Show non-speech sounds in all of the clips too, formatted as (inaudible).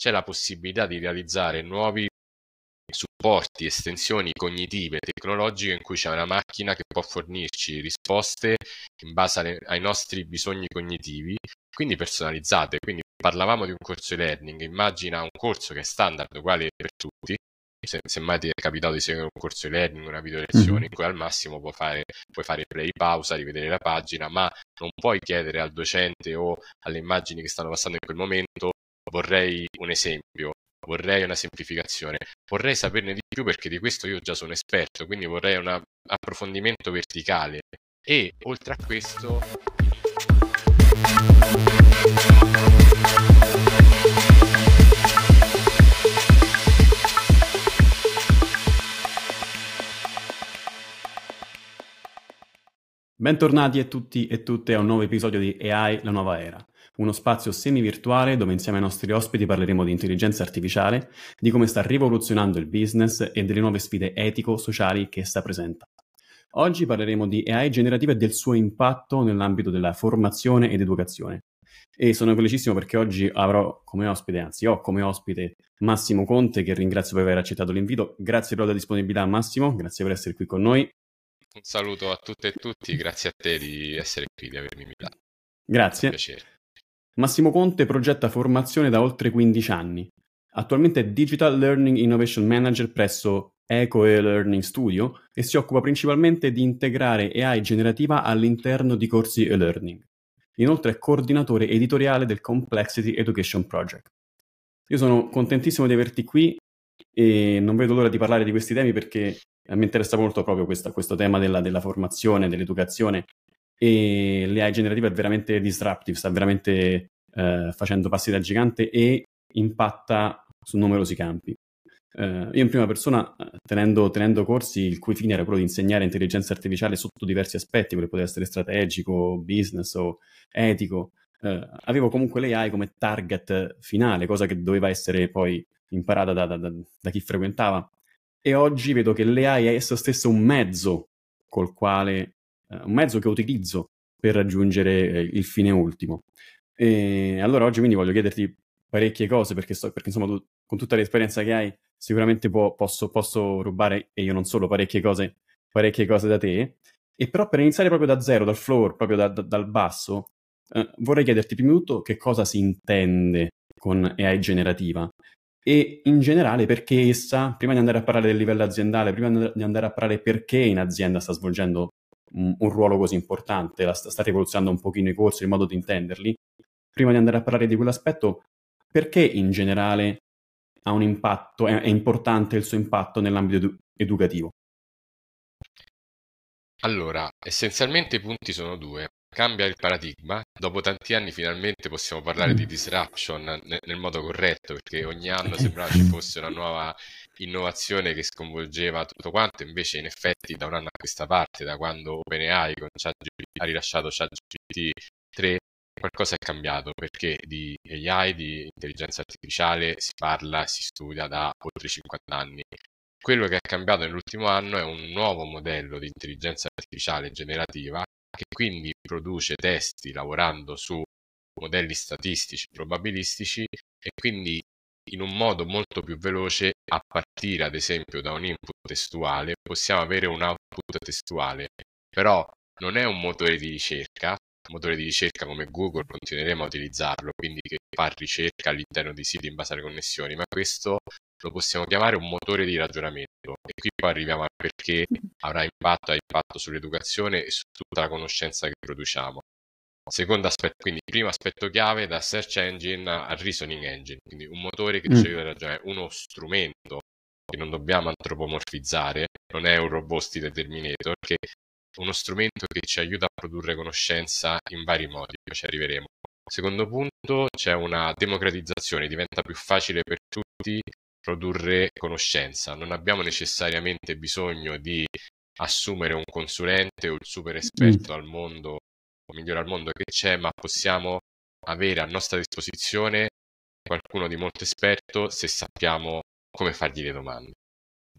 c'è la possibilità di realizzare nuovi supporti, estensioni cognitive, tecnologiche in cui c'è una macchina che può fornirci risposte in base alle, ai nostri bisogni cognitivi, quindi personalizzate. Quindi parlavamo di un corso di learning, immagina un corso che è standard, uguale per tutti, se, mai ti è capitato di seguire un corso di learning, una video lezione, mm-hmm. in cui al massimo puoi fare, puoi fare play pausa, rivedere la pagina, ma non puoi chiedere al docente o alle immagini che stanno passando in quel momento vorrei un esempio, vorrei una semplificazione, vorrei saperne di più perché di questo io già sono esperto, quindi vorrei un approfondimento verticale. E oltre a questo Bentornati a tutti e tutte a un nuovo episodio di AI, la nuova era, uno spazio semi-virtuale dove insieme ai nostri ospiti parleremo di intelligenza artificiale, di come sta rivoluzionando il business e delle nuove sfide etico-sociali che sta presentando. Oggi parleremo di AI generativa e del suo impatto nell'ambito della formazione ed educazione. E sono felicissimo perché oggi avrò come ospite, anzi ho come ospite Massimo Conte, che ringrazio per aver accettato l'invito. Grazie per la disponibilità Massimo, grazie per essere qui con noi. Un saluto a tutte e tutti, grazie a te di essere qui, di avermi invitato. Grazie. Massimo Conte progetta formazione da oltre 15 anni. Attualmente è Digital Learning Innovation Manager presso Eco e-Learning Studio e si occupa principalmente di integrare AI generativa all'interno di corsi e-learning. Inoltre è coordinatore editoriale del Complexity Education Project. Io sono contentissimo di averti qui e non vedo l'ora di parlare di questi temi perché mi interessa molto proprio questa, questo tema della, della, formazione, dell'educazione e l'AI generativa è veramente disruptive, sta veramente eh, facendo passi da gigante e impatta su numerosi campi. Uh, io in prima persona, eh, tenendo, tenendo, corsi il cui fine era quello di insegnare intelligenza artificiale sotto diversi aspetti, quello poteva essere strategico, business o etico, uh, avevo comunque l'AI come target finale, cosa che doveva essere poi imparata da, da, da, da chi frequentava e oggi vedo che l'AI è esso stesso un mezzo col quale, eh, un mezzo che utilizzo per raggiungere eh, il fine ultimo. E allora oggi quindi voglio chiederti parecchie cose perché, so, perché insomma tu, con tutta l'esperienza che hai sicuramente può, posso, posso, rubare, e io non solo, parecchie cose, parecchie cose da te. E però per iniziare proprio da zero, dal floor, proprio da, da, dal basso, eh, vorrei chiederti prima di tutto che cosa si intende con AI generativa e in generale perché essa, prima di andare a parlare del livello aziendale, prima di andare a parlare perché in azienda sta svolgendo un, ruolo così importante, la sta rivoluzionando un pochino i corsi, il modo di intenderli, prima di andare a parlare di quell'aspetto, perché in generale ha un impatto, è, è importante il suo impatto nell'ambito edu- educativo? Allora, essenzialmente i punti sono due cambia il paradigma. Dopo tanti anni finalmente possiamo parlare di mm. disruption nel, nel modo corretto, perché ogni anno sembrava ci fosse una nuova innovazione che sconvolgeva tutto quanto, invece in effetti da un anno a questa parte, da quando OpenAI con ChatGPT ha rilasciato ChatGPT 3, qualcosa è cambiato, perché di AI, di intelligenza artificiale, si parla, si studia da oltre 50 anni. Quello che è cambiato nell'ultimo anno è un nuovo modello di intelligenza artificiale generativa che quindi produce testi lavorando su modelli statistici, probabilistici e quindi in un modo molto più veloce a partire ad esempio da un input testuale possiamo avere un output testuale. Però non è un motore di ricerca un motore di ricerca come Google continueremo a utilizzarlo quindi che fa ricerca all'interno di siti in base alle connessioni ma questo lo possiamo chiamare un motore di ragionamento e qui poi arriviamo al perché (laughs) avrà impatto, ha impatto sull'educazione e su tutta la conoscenza che produciamo. Secondo aspetto, quindi primo aspetto chiave da search engine al reasoning engine, quindi un motore che ci aiuta a ragionare, uno strumento che non dobbiamo antropomorfizzare, non è un robot stile Terminator, che è uno strumento che ci aiuta a produrre conoscenza in vari modi, ci arriveremo. Secondo punto c'è una democratizzazione, diventa più facile per tutti produrre conoscenza. Non abbiamo necessariamente bisogno di assumere un consulente o il super esperto mm. al mondo, o migliore al mondo che c'è, ma possiamo avere a nostra disposizione qualcuno di molto esperto se sappiamo come fargli le domande.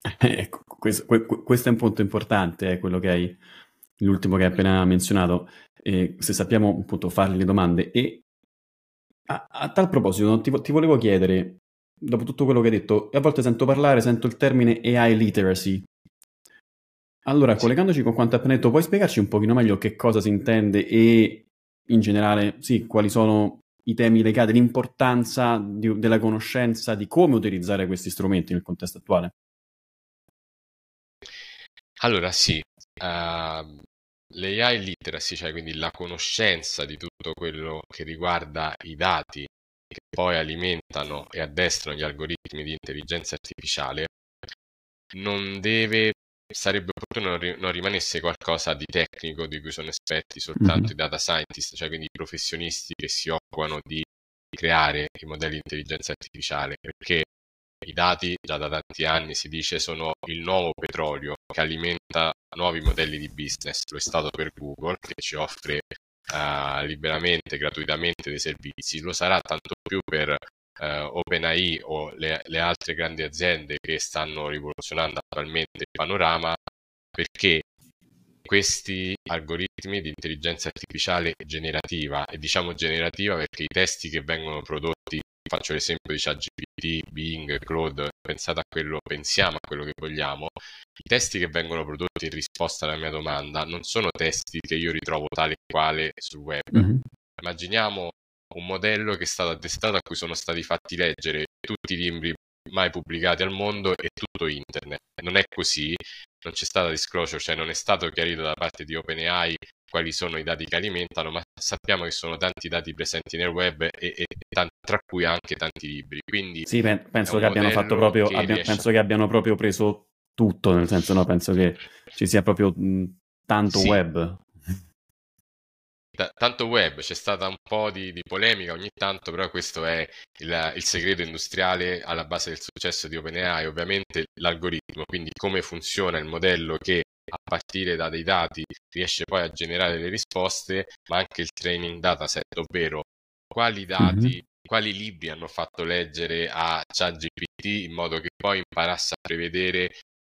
(laughs) Ecco, questo, questo, è un punto importante, è quello che hai, l'ultimo che hai appena menzionato, eh, se sappiamo appunto fargli le domande. E a, a tal proposito ti, ti volevo chiedere, dopo tutto quello che hai detto, a volte sento parlare, sento il termine AI literacy. Allora, collegandoci con quanto appena detto, puoi spiegarci un pochino meglio che cosa si intende e in generale, sì, quali sono i temi legati, l'importanza di, della conoscenza di come utilizzare questi strumenti nel contesto attuale? Allora, sì, uh, l'AI literacy, cioè quindi la conoscenza di tutto quello che riguarda i dati che poi alimentano e addestrano gli algoritmi di intelligenza artificiale, non deve, sarebbe opportuno non, non rimanesse qualcosa di tecnico di cui sono esperti soltanto mm-hmm. i data scientist, cioè quindi i professionisti che si occupano di creare i modelli di intelligenza artificiale, perché i dati già da tanti anni si dice sono il nuovo petrolio che alimenta nuovi modelli di business. Lo è stato per Google che ci offre uh, liberamente, gratuitamente dei servizi, lo sarà tanto più per uh, OpenAI o le, le altre grandi aziende che stanno rivoluzionando attualmente il panorama perché questi algoritmi di intelligenza artificiale generativa e diciamo generativa perché i testi che vengono prodotti faccio l'esempio di ChatGPT, Bing, Claude, pensate a quello, pensiamo a quello che vogliamo, i testi che vengono prodotti in risposta alla mia domanda non sono testi che io ritrovo tale e quale sul web. Mm-hmm. Immaginiamo un modello che è stato addestrato a cui sono stati fatti leggere tutti i libri mai pubblicati al mondo e tutto internet. Non è così, non c'è stata disclosure, cioè non è stato chiarito da parte di OpenAI quali sono i dati che alimentano, ma sappiamo che sono tanti dati presenti nel web e, e tanti, tra cui anche tanti libri. Quindi sì, penso che abbiano fatto proprio, che abbia, riesce... penso che abbiano proprio preso tutto, nel senso no, penso che ci sia proprio mh, tanto sì. web. T- tanto web, c'è stata un po' di, di, polemica ogni tanto, però questo è il, il, segreto industriale alla base del successo di OpenAI, ovviamente l'algoritmo, quindi come funziona il modello che a partire da dei dati riesce poi a generare le risposte, ma anche il training dataset, ovvero quali dati, mm-hmm. quali libri hanno fatto leggere a ChatGPT in modo che poi imparasse a prevedere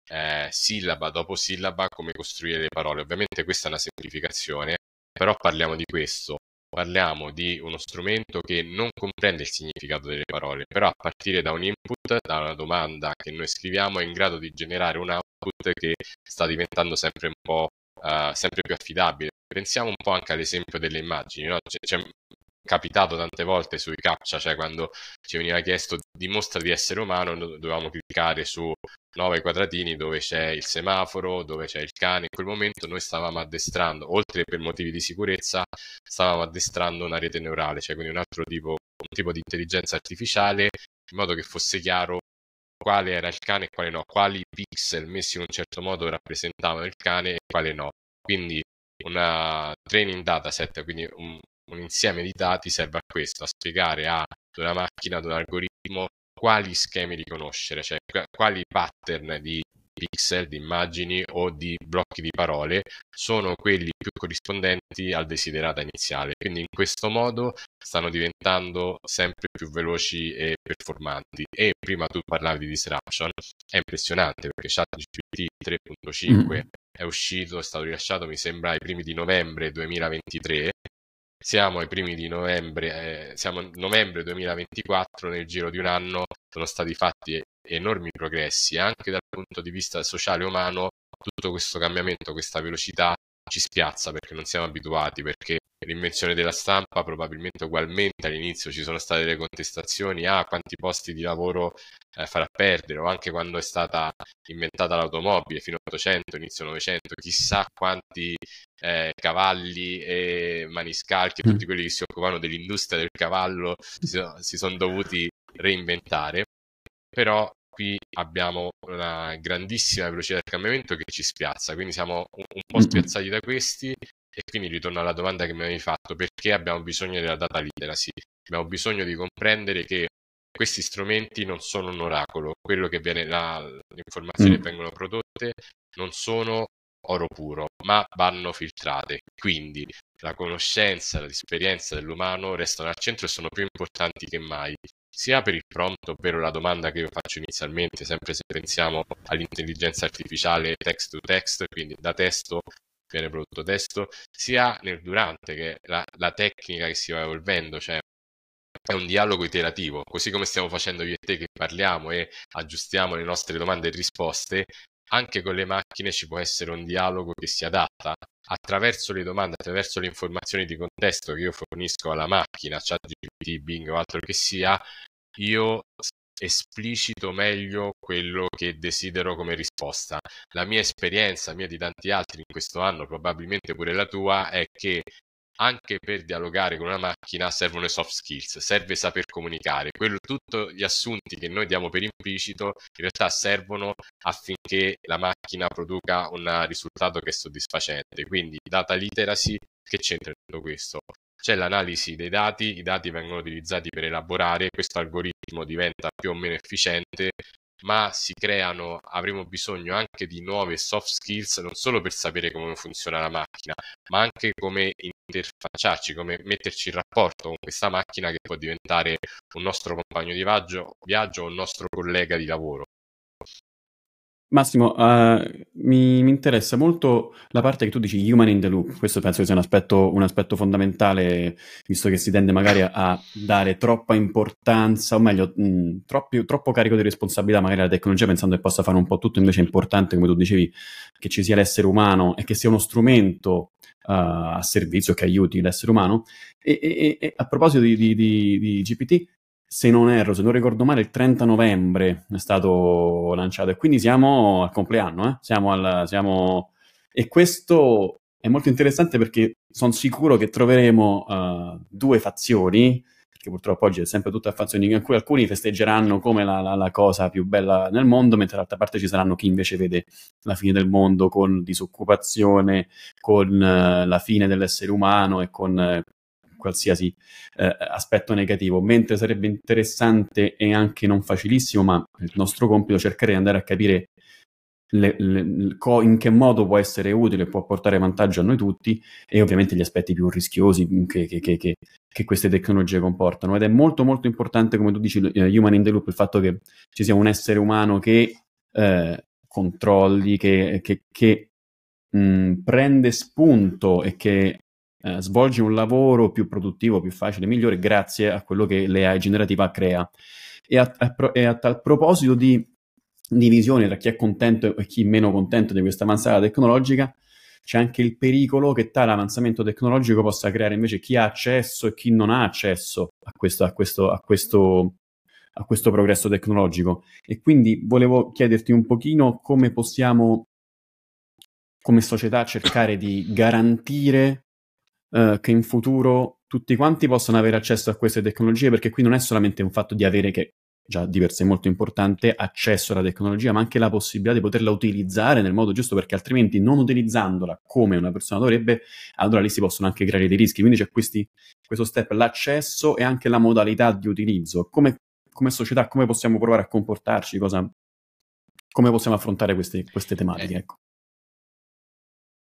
eh, sillaba dopo sillaba come costruire le parole. Ovviamente questa è una semplificazione, però parliamo di questo. Parliamo di uno strumento che non comprende il significato delle parole, però a partire da un input, da una domanda che noi scriviamo, è in grado di generare un output che sta diventando sempre un po' uh, sempre più affidabile. Pensiamo un po' anche all'esempio delle immagini, no? c'è, c'è capitato tante volte sui captcha, cioè quando ci veniva chiesto dimostra di essere umano, dovevamo cliccare su nove quadratini dove c'è il semaforo, dove c'è il cane. In quel momento noi stavamo addestrando, oltre per motivi di sicurezza, stavamo addestrando una rete neurale, cioè quindi un altro tipo, un tipo di intelligenza artificiale, in modo che fosse chiaro quale era il cane e quale no, quali pixel messi in un certo modo rappresentavano il cane e quale no. Quindi una training dataset, quindi un, un insieme di dati serve a questo, a spiegare a una macchina, ad un algoritmo quali schemi riconoscere, cioè quali pattern di pixel, di immagini o di blocchi di parole sono quelli più corrispondenti al desiderato iniziale. Quindi in questo modo stanno diventando sempre più veloci e performanti. E prima tu parlavi di disruption, è impressionante perché ChatGPT 3.5 mm. è uscito, è stato rilasciato mi sembra ai primi di novembre 2023 siamo ai primi di novembre, eh, siamo novembre 2024, nel giro di un anno sono stati fatti enormi progressi, anche dal punto di vista sociale e umano, tutto questo cambiamento, questa velocità ci spiazza perché non siamo abituati, perché l'invenzione della stampa probabilmente ugualmente all'inizio ci sono state delle contestazioni a ah, quanti posti di lavoro eh, farà perdere o anche quando è stata inventata l'automobile fino all'Ottocento, inizio Novecento, chissà quanti eh, cavalli e maniscalchi tutti mm. quelli che si occupavano dell'industria del cavallo si, si sono dovuti reinventare, però qui abbiamo una grandissima velocità del cambiamento che ci spiazza, quindi siamo un, un po' spiazzati da questi e quindi ritorno alla domanda che mi avevi fatto, perché abbiamo bisogno della data literacy? Abbiamo bisogno di comprendere che questi strumenti non sono un oracolo, quello che viene, la, le informazioni mm. che vengono prodotte non sono oro puro, ma vanno filtrate. Quindi la conoscenza, l'esperienza dell'umano restano al centro e sono più importanti che mai, sia per il prompt, ovvero la domanda che io faccio inizialmente, sempre se pensiamo all'intelligenza artificiale text to text, quindi da testo viene prodotto testo, sia nel durante, che la, la tecnica che si va evolvendo, cioè è un dialogo iterativo, così come stiamo facendo io e te che parliamo e aggiustiamo le nostre domande e risposte, anche con le macchine ci può essere un dialogo che si adatta attraverso le domande, attraverso le informazioni di contesto che io fornisco alla macchina, ChatGPT, Bing o altro che sia, io esplicito meglio quello che desidero come risposta. La mia esperienza, mia di tanti altri in questo anno, probabilmente pure la tua, è che anche per dialogare con una macchina servono le soft skills, serve saper comunicare. Quello, tutti gli assunti che noi diamo per implicito in realtà servono affinché la macchina produca un risultato che è soddisfacente. Quindi data literacy, che c'entra tutto questo? C'è l'analisi dei dati, i dati vengono utilizzati per elaborare, questo algoritmo diventa più o meno efficiente ma si creano, avremo bisogno anche di nuove soft skills, non solo per sapere come funziona la macchina, ma anche come interfacciarci, come metterci in rapporto con questa macchina che può diventare un nostro compagno di viaggio, viaggio o un nostro collega di lavoro. Massimo, uh, mi, mi, interessa molto la parte che tu dici human in the loop. Questo penso che sia un aspetto, un aspetto fondamentale, visto che si tende magari a, dare troppa importanza, o meglio, mh, troppi, troppo carico di responsabilità magari alla tecnologia, pensando che possa fare un po' tutto. Invece è importante, come tu dicevi, che ci sia l'essere umano e che sia uno strumento uh, a servizio che aiuti l'essere umano. E, e, e a proposito di, di, di, di GPT, se non erro, se non ricordo male, il 30 novembre è stato lanciato e quindi siamo al compleanno, eh? siamo al, siamo... e questo è molto interessante perché sono sicuro che troveremo uh, due fazioni, perché purtroppo oggi è sempre tutta fazioni in cui alcuni festeggeranno come la, la, la, cosa più bella nel mondo, mentre dall'altra parte ci saranno chi invece vede la fine del mondo con disoccupazione, con uh, la fine dell'essere umano e con uh, qualsiasi eh, aspetto negativo, mentre sarebbe interessante e anche non facilissimo, ma il nostro compito cercare di andare a capire le, le, co, in che modo può essere utile, può portare vantaggio a noi tutti e ovviamente gli aspetti più rischiosi che, che, che, che queste tecnologie comportano. Ed è molto molto importante, come tu dici, uh, Human in the Loop, il fatto che ci sia un essere umano che eh, controlli, che, mh, prende spunto e che eh, svolgi un lavoro più produttivo, più facile, migliore grazie a quello che l'AI generativa crea. E a, a, e a tal proposito di divisione tra chi è contento e chi meno contento di questa avanzata tecnologica, c'è anche il pericolo che tale avanzamento tecnologico possa creare invece chi ha accesso e chi non ha accesso a questo, a questo, a questo, a questo progresso tecnologico. E quindi volevo chiederti un pochino come possiamo, come società, cercare di garantire uh, che in futuro tutti quanti possano avere accesso a queste tecnologie, perché qui non è solamente un fatto di avere, che già di per sé molto importante, accesso alla tecnologia, ma anche la possibilità di poterla utilizzare nel modo giusto, perché altrimenti non utilizzandola come una persona dovrebbe, allora lì si possono anche creare dei rischi. Quindi c'è questi, questo step, l'accesso e anche la modalità di utilizzo. Come, come società, come possiamo provare a comportarci, cosa, come possiamo affrontare queste, queste tematiche? Eh, ecco.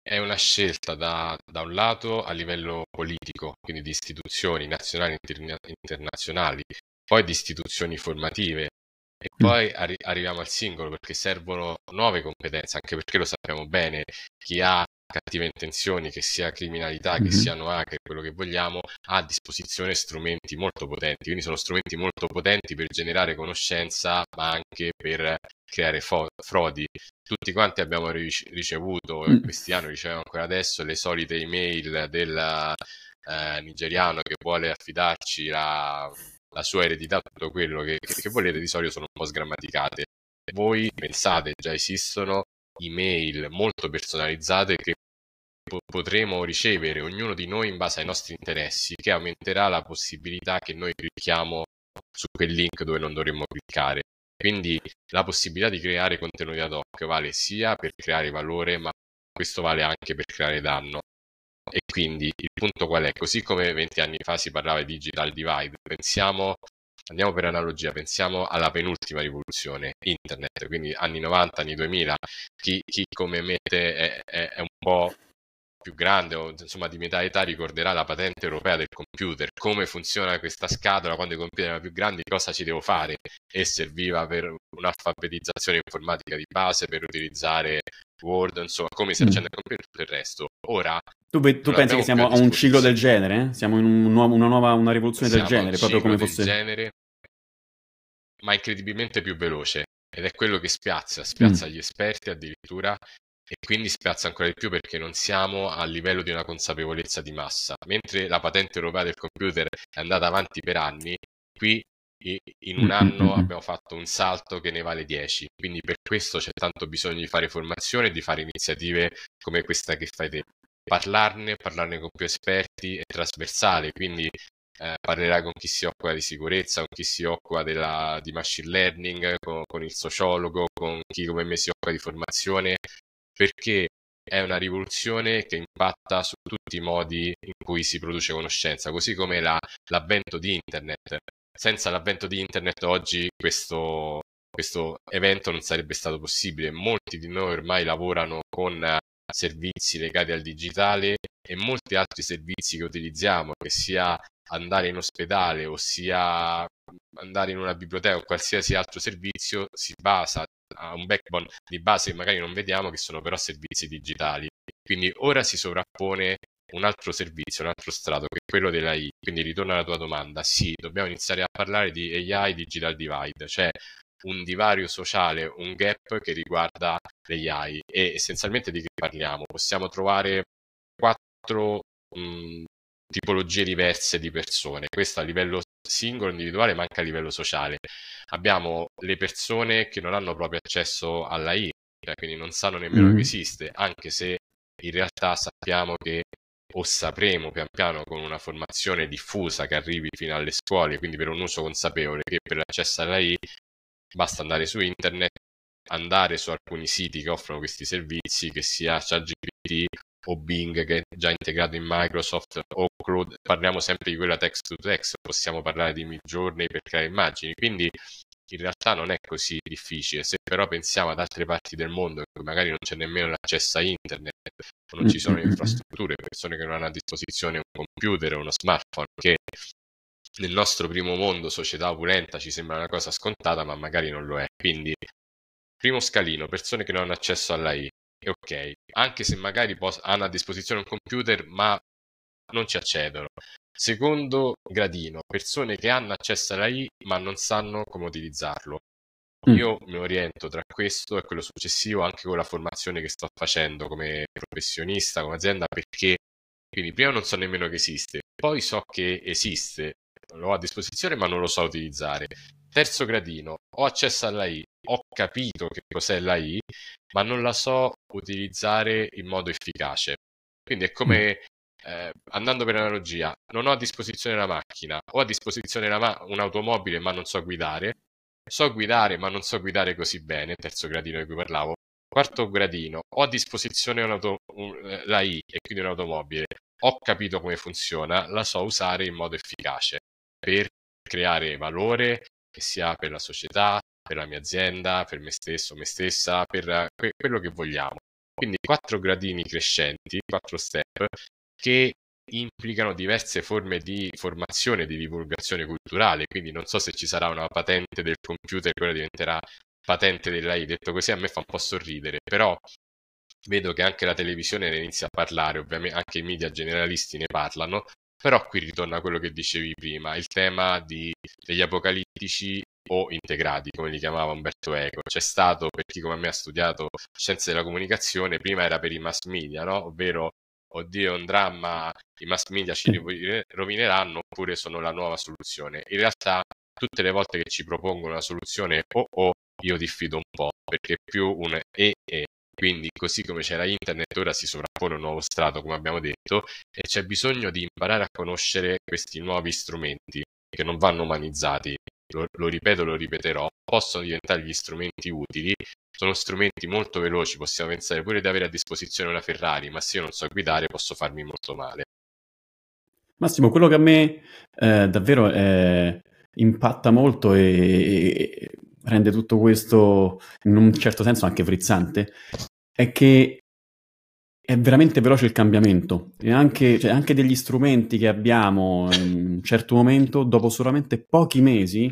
È una scelta da, da un lato a livello politico, quindi di istituzioni nazionali e interna- internazionali, poi di istituzioni formative e mm. poi arri- arriviamo al singolo perché servono nuove competenze, anche perché lo sappiamo bene, chi ha cattive intenzioni, che sia criminalità, che siano hacker, quello che vogliamo, ha a disposizione strumenti molto potenti, quindi sono strumenti molto potenti per generare conoscenza, ma anche per creare fo- frodi. Tutti quanti abbiamo ricevuto, mm. questi anni riceviamo ancora adesso, le solite email del eh, nigeriano che vuole affidarci la, la, sua eredità, tutto quello che, che, che volete, di solito sono un po' sgrammaticate. Voi pensate, già esistono email molto personalizzate che potremo ricevere ognuno di noi in base ai nostri interessi, che aumenterà la possibilità che noi clicchiamo su quel link dove non dovremmo cliccare. Quindi la possibilità di creare contenuti ad hoc vale sia per creare valore, ma questo vale anche per creare danno. E quindi il punto qual è? Così come 20 anni fa si parlava di digital divide, pensiamo, andiamo per analogia, pensiamo alla penultima rivoluzione, internet, quindi anni 90, anni 2000, chi, chi come me è, è, è un po' più grande o insomma di metà età ricorderà la patente europea del computer, come funziona questa scatola quando i computer erano più grandi, cosa ci devo fare? E serviva per un'alfabetizzazione informatica di base, per utilizzare Word, insomma come si accende il computer e tutto il resto. Ora Tu, tu pensi che siamo a un ciclo del genere? Siamo in un nuovo, una nuova una rivoluzione siamo del genere, proprio come fosse... genere, ma incredibilmente più veloce. Ed è quello che spiazza, spiazza mm. gli esperti addirittura e quindi spiazza ancora di più perché non siamo a livello di una consapevolezza di massa. Mentre la patente europea del computer è andata avanti per anni, qui in un anno abbiamo fatto un salto che ne vale 10, quindi per questo c'è tanto bisogno di fare formazione e di fare iniziative come questa che fai te. Parlarne, parlarne con più esperti è trasversale, quindi eh, parlerai con chi si occupa di sicurezza, con chi si occupa della, di machine learning, con, con il sociologo, con chi come me si occupa di formazione, perché è una rivoluzione che impatta su tutti i modi in cui si produce conoscenza, così come la, l'avvento di internet. Senza l'avvento di internet oggi questo, questo evento non sarebbe stato possibile. Molti di noi ormai lavorano con servizi legati al digitale e molti altri servizi che utilizziamo, che sia andare in ospedale o sia andare in una biblioteca o qualsiasi altro servizio, si basa a un backbone di base che magari non vediamo, che sono però servizi digitali. Quindi ora si sovrappone un altro servizio, un altro strato, che è quello dell'AI. Quindi ritorno alla tua domanda, sì, dobbiamo iniziare a parlare di AI Digital Divide, cioè un divario sociale, un gap che riguarda l'AI e essenzialmente di che parliamo? Possiamo trovare quattro mh, tipologie diverse di persone, questo a livello singolo, individuale, ma anche a livello sociale. Abbiamo le persone che non hanno proprio accesso all'AI, cioè quindi non sanno nemmeno mm. che esiste, anche se in realtà sappiamo che o sapremo pian piano con una formazione diffusa che arrivi fino alle scuole, quindi per un uso consapevole, che per l'accesso all'AI basta andare su internet, andare su alcuni siti che offrono questi servizi, che sia ChatGPT o Bing che è già integrato in Microsoft o Cloud, parliamo sempre di quella text to text, possiamo parlare di Midjourney per creare immagini, quindi in realtà non è così difficile. Se però pensiamo ad altre parti del mondo dove magari non c'è nemmeno l'accesso a internet, non ci sono infrastrutture, persone che non hanno a disposizione un computer o uno smartphone, che nel nostro primo mondo, società opulenta, ci sembra una cosa scontata, ma magari non lo è. Quindi, primo scalino, persone che non hanno accesso all'AI. E ok, anche se magari pos- hanno a disposizione un computer, ma non ci accedono. Secondo gradino, persone che hanno accesso all'AI ma non sanno come utilizzarlo. Mm. Io mi oriento tra questo e quello successivo anche con la formazione che sto facendo come professionista, come azienda, perché quindi prima non so nemmeno che esiste, poi so che esiste, lo ho a disposizione ma non lo so utilizzare. Terzo gradino, ho accesso all'AI, ho capito che cos'è l'AI, ma non la so utilizzare in modo efficace. Quindi è come mm eh, andando per analogia, non ho a disposizione la macchina, ho a disposizione ma- un'automobile ma non so guidare, so guidare ma non so guidare così bene, terzo gradino di cui parlavo, quarto gradino, ho a disposizione un, eh, la I e quindi un'automobile, ho capito come funziona, la so usare in modo efficace per creare valore che sia per la società, per la mia azienda, per me stesso, me stessa, per que- quello che vogliamo. Quindi quattro gradini crescenti, quattro step che implicano diverse forme di formazione di divulgazione culturale, quindi non so se ci sarà una patente del computer, quella diventerà patente dell'AI, detto così a me fa un po' sorridere, però vedo che anche la televisione ne inizia a parlare, ovviamente anche i media generalisti ne parlano, però qui ritorna a quello che dicevi prima, il tema di, degli apocalittici o integrati, come li chiamava Umberto Eco. C'è stato, per chi come me ha studiato scienze della comunicazione, prima era per i mass media, no? ovvero oddio è un dramma, i mass media ci rovineranno oppure sono la nuova soluzione. In realtà tutte le volte che ci propongono una soluzione o oh, oh, io diffido un po' perché è più un e e quindi così come c'era internet ora si sovrappone un nuovo strato come abbiamo detto e c'è bisogno di imparare a conoscere questi nuovi strumenti che non vanno umanizzati lo, lo ripeto, lo ripeterò, possono diventare gli strumenti utili sono strumenti molto veloci, possiamo pensare pure di avere a disposizione una Ferrari, ma se io non so guidare posso farmi molto male. Massimo, quello che a me eh, davvero eh, impatta molto e, e, rende tutto questo in un certo senso anche frizzante è che è veramente veloce il cambiamento. E anche, cioè, anche degli strumenti che abbiamo in un certo momento, dopo solamente pochi mesi,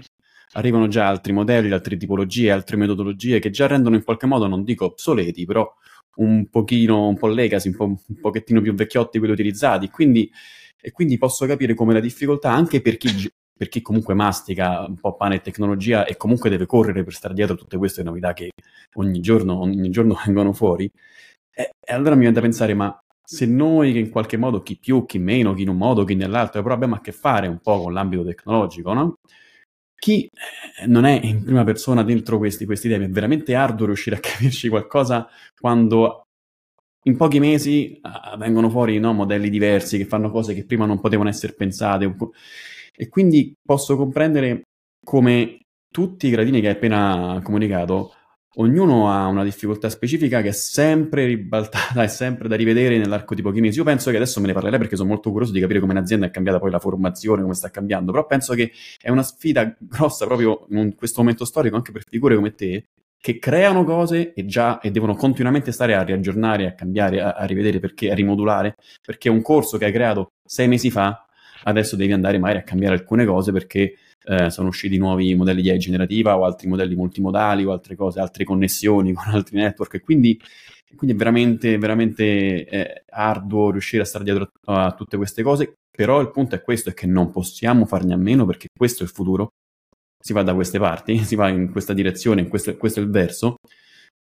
arrivano già altri modelli, altre tipologie, altre metodologie che già rendono in qualche modo, non dico obsoleti, però un pochino, un po' legacy, un, po', un pochettino più vecchiotti quelli utilizzati, quindi, e quindi posso capire come la difficoltà anche per chi, per chi comunque mastica un po' pane e tecnologia e comunque deve correre per stare dietro a tutte queste novità che ogni giorno, ogni giorno (laughs) vengono fuori, e, e allora mi viene da pensare, ma se noi che in qualche modo, chi più, chi meno, chi in un modo, chi nell'altro, però abbiamo a che fare un po' con l'ambito tecnologico, no? Chi eh, non è in prima persona dentro questi, questi temi, è veramente arduo riuscire a (laughs) capirci qualcosa quando in pochi mesi uh, vengono fuori no, modelli diversi che fanno cose che prima non potevano essere pensate. E quindi posso comprendere come tutti i gradini che hai appena comunicato ognuno ha una difficoltà specifica che è sempre ribaltata, è (laughs) sempre da rivedere nell'arco di pochi mesi. Io penso che adesso me ne parlerei perché sono molto curioso di capire come un'azienda è cambiata poi la formazione, come sta cambiando, però penso che è una sfida grossa proprio in questo momento storico anche per figure come te che creano cose e già e devono continuamente stare a riaggiornare, a cambiare, a, a rivedere perché a rimodulare, perché un corso che hai creato sei mesi fa adesso devi andare magari a cambiare alcune cose perché eh, sono usciti nuovi modelli di AI generativa o altri modelli multimodali o altre cose, altre connessioni (laughs) con altri network. Quindi, quindi è veramente, veramente eh, arduo riuscire a stare dietro a, a tutte queste cose, però il punto è questo, è che non possiamo farne a meno perché questo è il futuro, si va da queste parti, (laughs) si va in questa direzione, in questo, questo è il verso,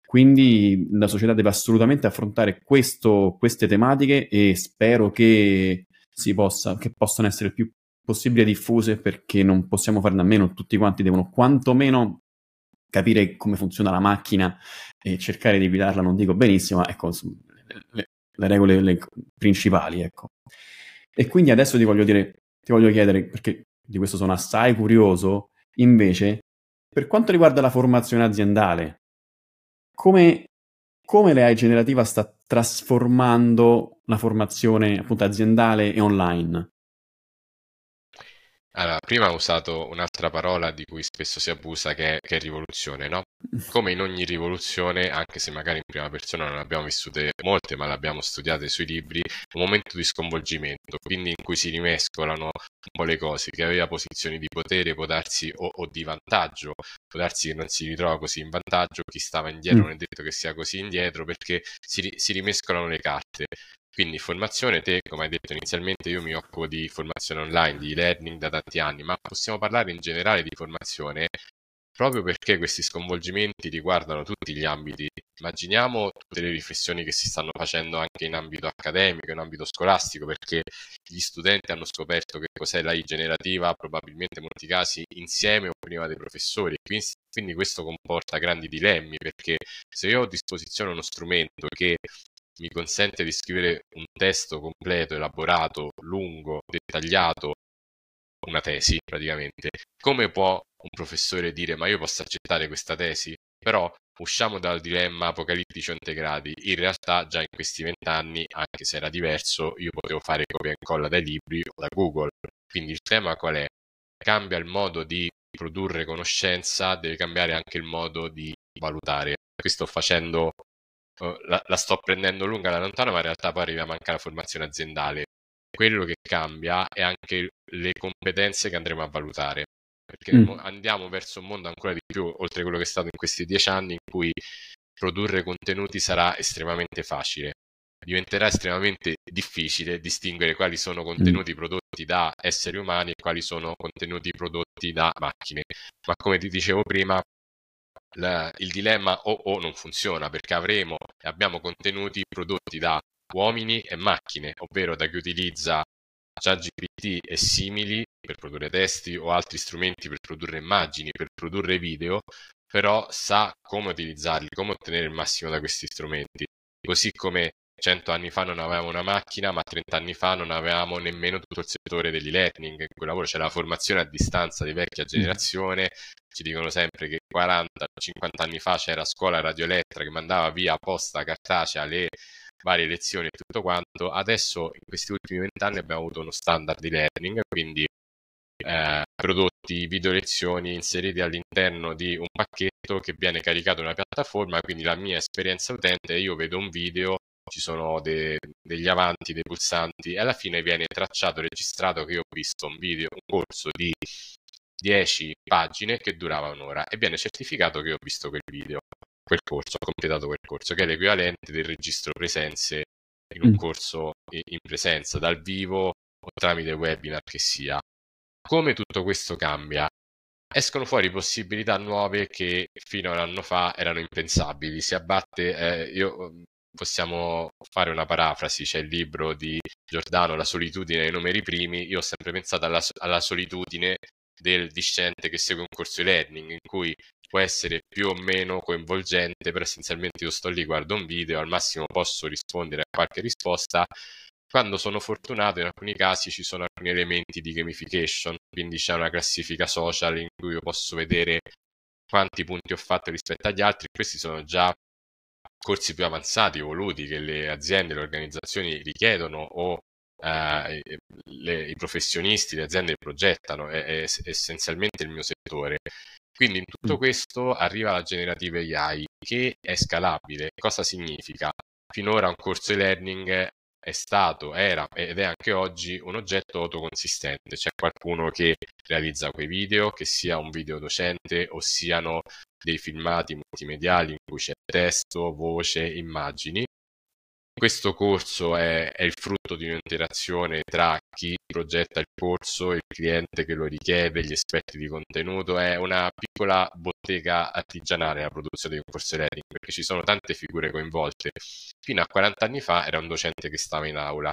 quindi la società deve assolutamente affrontare questo, queste tematiche e spero che, possa, che possano essere il più possibile diffuse perché non possiamo farne a meno, tutti quanti devono quantomeno capire come funziona la macchina e cercare di guidarla, non dico benissimo, ma ecco, le, le regole le principali, ecco. E quindi adesso ti voglio dire, ti voglio chiedere, perché di questo sono assai curioso, invece, per quanto riguarda la formazione aziendale, come, come l'AI generativa sta trasformando la formazione appunto aziendale e online? Allora, prima ho usato un'altra parola di cui spesso si abusa che è, che è rivoluzione, no? Come in ogni rivoluzione, anche se magari in prima persona non abbiamo vissute molte, ma le abbiamo studiate sui libri, un momento di sconvolgimento, quindi in cui si rimescolano un po' le cose, che aveva posizioni di potere, può darsi o, o di vantaggio, può darsi che non si ritrova così in vantaggio, chi stava indietro mm. non è detto che sia così indietro, perché si, si rimescolano le carte. Quindi formazione, te come hai detto inizialmente io mi occupo di formazione online, di learning da tanti anni, ma possiamo parlare in generale di formazione proprio perché questi sconvolgimenti riguardano tutti gli ambiti. Immaginiamo tutte le riflessioni che si stanno facendo anche in ambito accademico, in ambito scolastico, perché gli studenti hanno scoperto che cos'è l'AI generativa, probabilmente in molti casi insieme o prima dei professori. Quindi, quindi questo comporta grandi dilemmi, perché se io ho a disposizione uno strumento che mi consente di scrivere un testo completo, elaborato, lungo, dettagliato, una tesi praticamente. Come può un professore dire ma io posso accettare questa tesi? Però usciamo dal dilemma apocalittico integrati. In realtà già in questi vent'anni, anche se era diverso, io potevo fare copia e incolla dai libri o da Google. Quindi il tema qual è? Cambia il modo di produrre conoscenza, deve cambiare anche il modo di valutare. Qui sto facendo la, la, sto prendendo lunga da lontano, ma in realtà poi arriviamo anche alla formazione aziendale. Quello che cambia è anche le competenze che andremo a valutare, perché mm. andiamo verso un mondo ancora di più, oltre quello che è stato in questi dieci anni, in cui produrre contenuti sarà estremamente facile. Diventerà estremamente difficile distinguere quali sono mm. contenuti mm. prodotti da esseri umani e quali sono contenuti prodotti da macchine. Ma come ti dicevo prima, la, il dilemma o o non funziona perché avremo e abbiamo contenuti prodotti da uomini e macchine, ovvero da chi utilizza ChatGPT e simili per produrre testi o altri strumenti per produrre immagini, per produrre video, però sa come utilizzarli, come ottenere il massimo da questi strumenti. Così come 100 anni fa non avevamo una macchina, ma 30 anni fa non avevamo nemmeno tutto il settore dell'e-learning. In quel lavoro c'era la formazione a distanza di vecchia mm. generazione. Ci dicono sempre che 40-50 anni fa c'era scuola radioelettra che mandava via posta cartacea le varie lezioni e tutto quanto. Adesso, in questi ultimi 20 anni, abbiamo avuto uno standard di learning, quindi eh, prodotti video lezioni inseriti all'interno di un pacchetto che viene caricato in una piattaforma. Quindi la mia esperienza utente io vedo un video ci sono de- degli avanti, dei pulsanti e alla fine viene tracciato, registrato che io ho visto un video, un corso di 10 pagine che durava un'ora e viene certificato che ho visto quel video. quel corso, ha completato quel corso, che è l'equivalente del registro presenze in un mm. corso in presenza, dal vivo o tramite webinar che sia. Come tutto questo cambia? Escono fuori possibilità nuove che fino a un anno fa erano impensabili. Si abbatte, eh, io, possiamo fare una parafrasi, c'è il libro di Giordano, La solitudine dei numeri primi. Io ho sempre pensato alla, alla solitudine del discente che segue un corso di learning in cui può essere più o meno coinvolgente, però essenzialmente io sto lì, guardo un video, al massimo posso rispondere a qualche risposta. Quando sono fortunato, in alcuni casi ci sono alcuni elementi di gamification, quindi c'è una classifica social in cui io posso vedere quanti punti ho fatto rispetto agli altri. Questi sono già corsi più avanzati, evoluti, che le aziende, le organizzazioni richiedono o eh, le, i professionisti, le aziende progettano, è, è, essenzialmente il mio settore. Quindi in tutto mm. questo arriva la generative AI che è scalabile. Cosa significa? Finora un corso di learning è stato, era ed è anche oggi un oggetto autoconsistente. C'è qualcuno che realizza quei video, che sia un video docente o siano dei filmati multimediali in cui c'è testo, voce, immagini questo corso è, è, il frutto di un'interazione tra chi progetta il corso, il cliente che lo richiede, gli esperti di contenuto. È una piccola bottega artigianale la produzione di un corso learning perché ci sono tante figure coinvolte. Fino a 40 anni fa era un docente che stava in aula.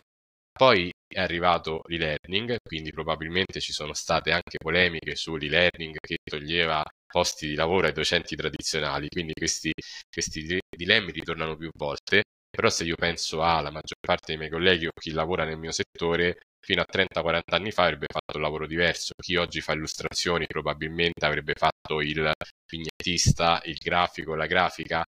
Poi è arrivato l'e-learning, quindi probabilmente ci sono state anche polemiche sull'e-learning che toglieva posti di lavoro ai docenti tradizionali, quindi questi, questi dilemmi ritornano più volte però se io penso alla maggior parte dei miei colleghi o chi lavora nel mio settore, fino a 30-40 anni fa avrebbe fatto un lavoro diverso. Chi oggi fa illustrazioni probabilmente avrebbe fatto il vignettista, il grafico, la grafica.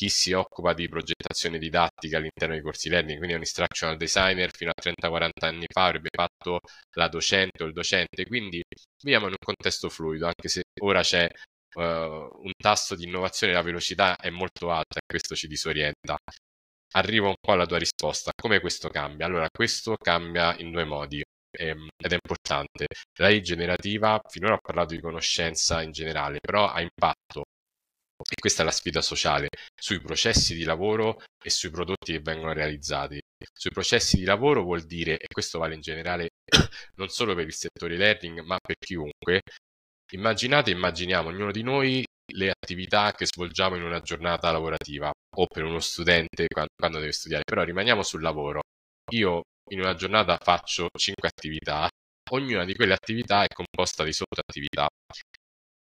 Chi si occupa di progettazione didattica all'interno dei corsi learning, quindi un instructional designer, fino a 30-40 anni fa avrebbe fatto la docente o il docente. Quindi viviamo in un contesto fluido, anche se ora c'è uh, un tasso di innovazione, la velocità è molto alta e questo ci disorienta arrivo un po' alla tua risposta. Come questo cambia? Allora, questo cambia in due modi ehm, ed è importante. L'AI generativa, finora ho parlato di conoscenza in generale, però ha impatto, e questa è la sfida sociale, sui processi di lavoro e sui prodotti che vengono realizzati. Sui processi di lavoro vuol dire, e questo vale in generale (coughs) non solo per il settore learning, ma per chiunque, immaginate, immaginiamo ognuno di noi le attività che svolgiamo in una giornata lavorativa o per uno studente quando, quando deve studiare, però rimaniamo sul lavoro. Io in una giornata faccio 5 attività, ognuna di quelle attività è composta di sottoattività.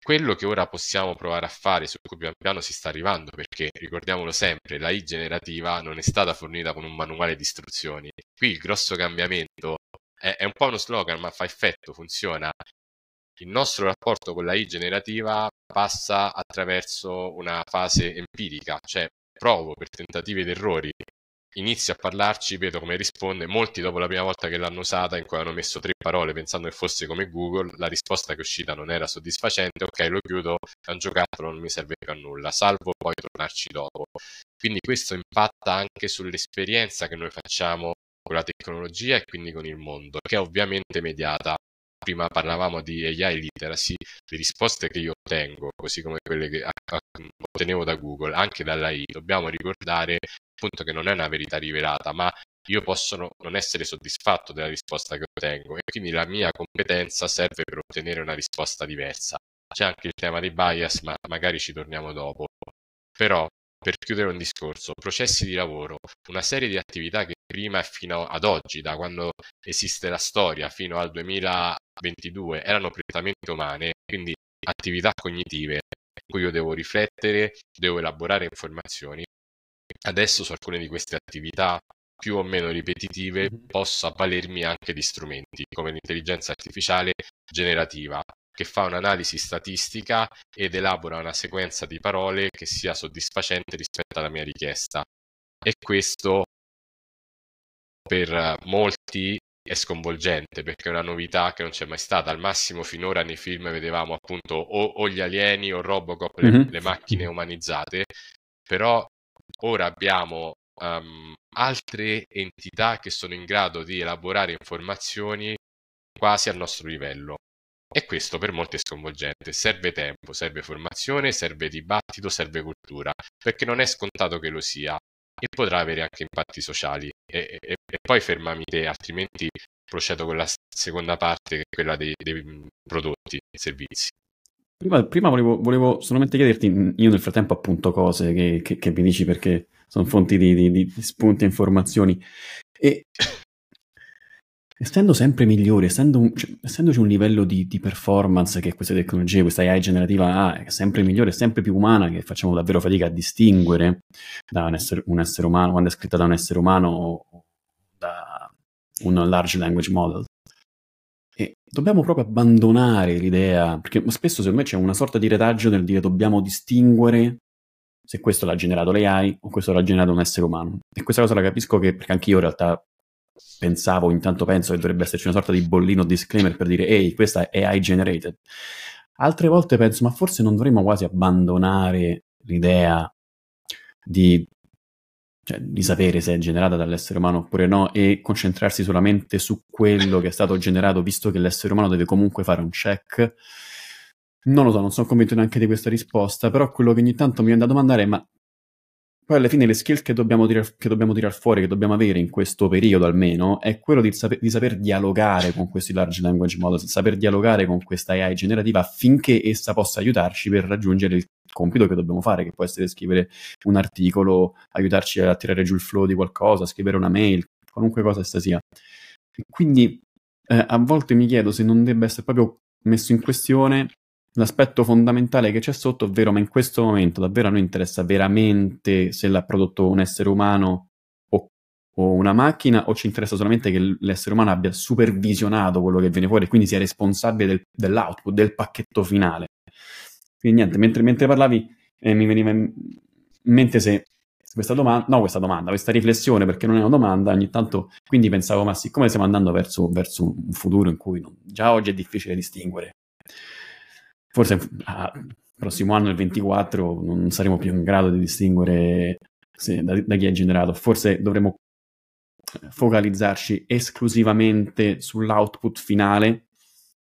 Quello che ora possiamo provare a fare, su cui pian piano si sta arrivando, perché ricordiamolo sempre, la I generativa non è stata fornita con un manuale di istruzioni. Qui il grosso cambiamento è, è un po' uno slogan, ma fa effetto, funziona. Il nostro rapporto con la I generativa passa attraverso una fase empirica, cioè provo per tentativi ed errori, inizio a parlarci, vedo come risponde, molti dopo la prima volta che l'hanno usata, in cui hanno messo tre parole pensando che fosse come Google, la risposta che è uscita non era soddisfacente, ok lo chiudo, è un giocattolo, non mi serve più a nulla, salvo poi tornarci dopo. Quindi questo impatta anche sull'esperienza che noi facciamo con la tecnologia e quindi con il mondo, che è ovviamente mediata prima parlavamo di AI literacy, le risposte che io ottengo, così come quelle che ottenevo da Google, anche dall'AI, dobbiamo ricordare appunto che non è una verità rivelata, ma io posso non essere soddisfatto della risposta che ottengo e quindi la mia competenza serve per ottenere una risposta diversa. C'è anche il tema dei bias, ma magari ci torniamo dopo. Però per chiudere un discorso, processi di lavoro, una serie di attività che prima e fino ad oggi, da quando esiste la storia fino al 2022, erano prettamente umane, quindi attività cognitive in cui io devo riflettere, devo elaborare informazioni. Adesso su alcune di queste attività più o meno ripetitive posso avvalermi anche di strumenti come l'intelligenza artificiale generativa che fa un'analisi statistica ed elabora una sequenza di parole che sia soddisfacente rispetto alla mia richiesta. E questo per molti è sconvolgente perché è una novità che non c'è mai stata. Al massimo finora nei film vedevamo appunto o, o gli alieni o Robocop, mm-hmm. le, le, macchine umanizzate, però ora abbiamo um, altre entità che sono in grado di elaborare informazioni quasi al nostro livello e questo per molti è sconvolgente. Serve tempo, serve formazione, serve dibattito, serve cultura, perché non è scontato che lo sia e potrà avere anche impatti sociali. E, e, e poi fermami te, altrimenti procedo con la seconda parte, che è quella dei, dei prodotti e servizi. Prima, prima volevo, volevo, solamente chiederti, io nel frattempo appunto cose che, che, che mi dici perché sono fonti di, di, di spunti e informazioni. E (laughs) essendo sempre migliori, essendo cioè, essendoci un livello di, di, performance che queste tecnologie, questa AI generativa ha, è sempre migliore, sempre più umana, che facciamo davvero fatica a distinguere da un essere, un essere umano, quando è scritta da un essere umano o da un large language model. E dobbiamo proprio abbandonare l'idea, perché spesso secondo me c'è una sorta di retaggio nel dire dobbiamo distinguere se questo l'ha generato l'AI o questo l'ha generato un essere umano. E questa cosa la capisco che, perché anche io in realtà pensavo, intanto penso che dovrebbe esserci una sorta di bollino disclaimer per dire ehi, questa è AI generated. Altre volte penso, ma forse non dovremmo quasi abbandonare l'idea di, cioè, di sapere se è generata dall'essere umano oppure no e concentrarsi solamente su quello che è stato generato, visto che l'essere umano deve comunque fare un check. Non lo so, non sono convinto neanche di questa risposta, però quello che ogni tanto mi viene da domandare è ma poi alla fine le skill che dobbiamo, tirar, che dobbiamo tirar fuori, che dobbiamo avere in questo periodo almeno, è quello di, saper, di saper dialogare con questi large language models, saper dialogare con questa AI generativa affinché essa possa aiutarci per raggiungere il compito che dobbiamo fare, che può essere scrivere un articolo, aiutarci a tirare giù il flow di qualcosa, scrivere una mail, qualunque cosa essa sia. Quindi eh, a volte mi chiedo se non debba essere proprio messo in questione l'aspetto fondamentale che c'è sotto, ovvero ma in questo momento davvero a noi interessa veramente se l'ha prodotto un essere umano o, o, una macchina o ci interessa solamente che l'essere umano abbia supervisionato quello che viene fuori e quindi sia responsabile del, dell'output, del pacchetto finale. Quindi niente, mentre, mentre parlavi eh, mi veniva in mente se questa domanda, no questa domanda, questa riflessione perché non è una domanda, ogni tanto quindi pensavo ma siccome stiamo andando verso, verso un futuro in cui non, già oggi è difficile distinguere forse al prossimo anno, il 24, non saremo più in grado di distinguere se, da, da chi è generato. Forse dovremo focalizzarci esclusivamente sull'output finale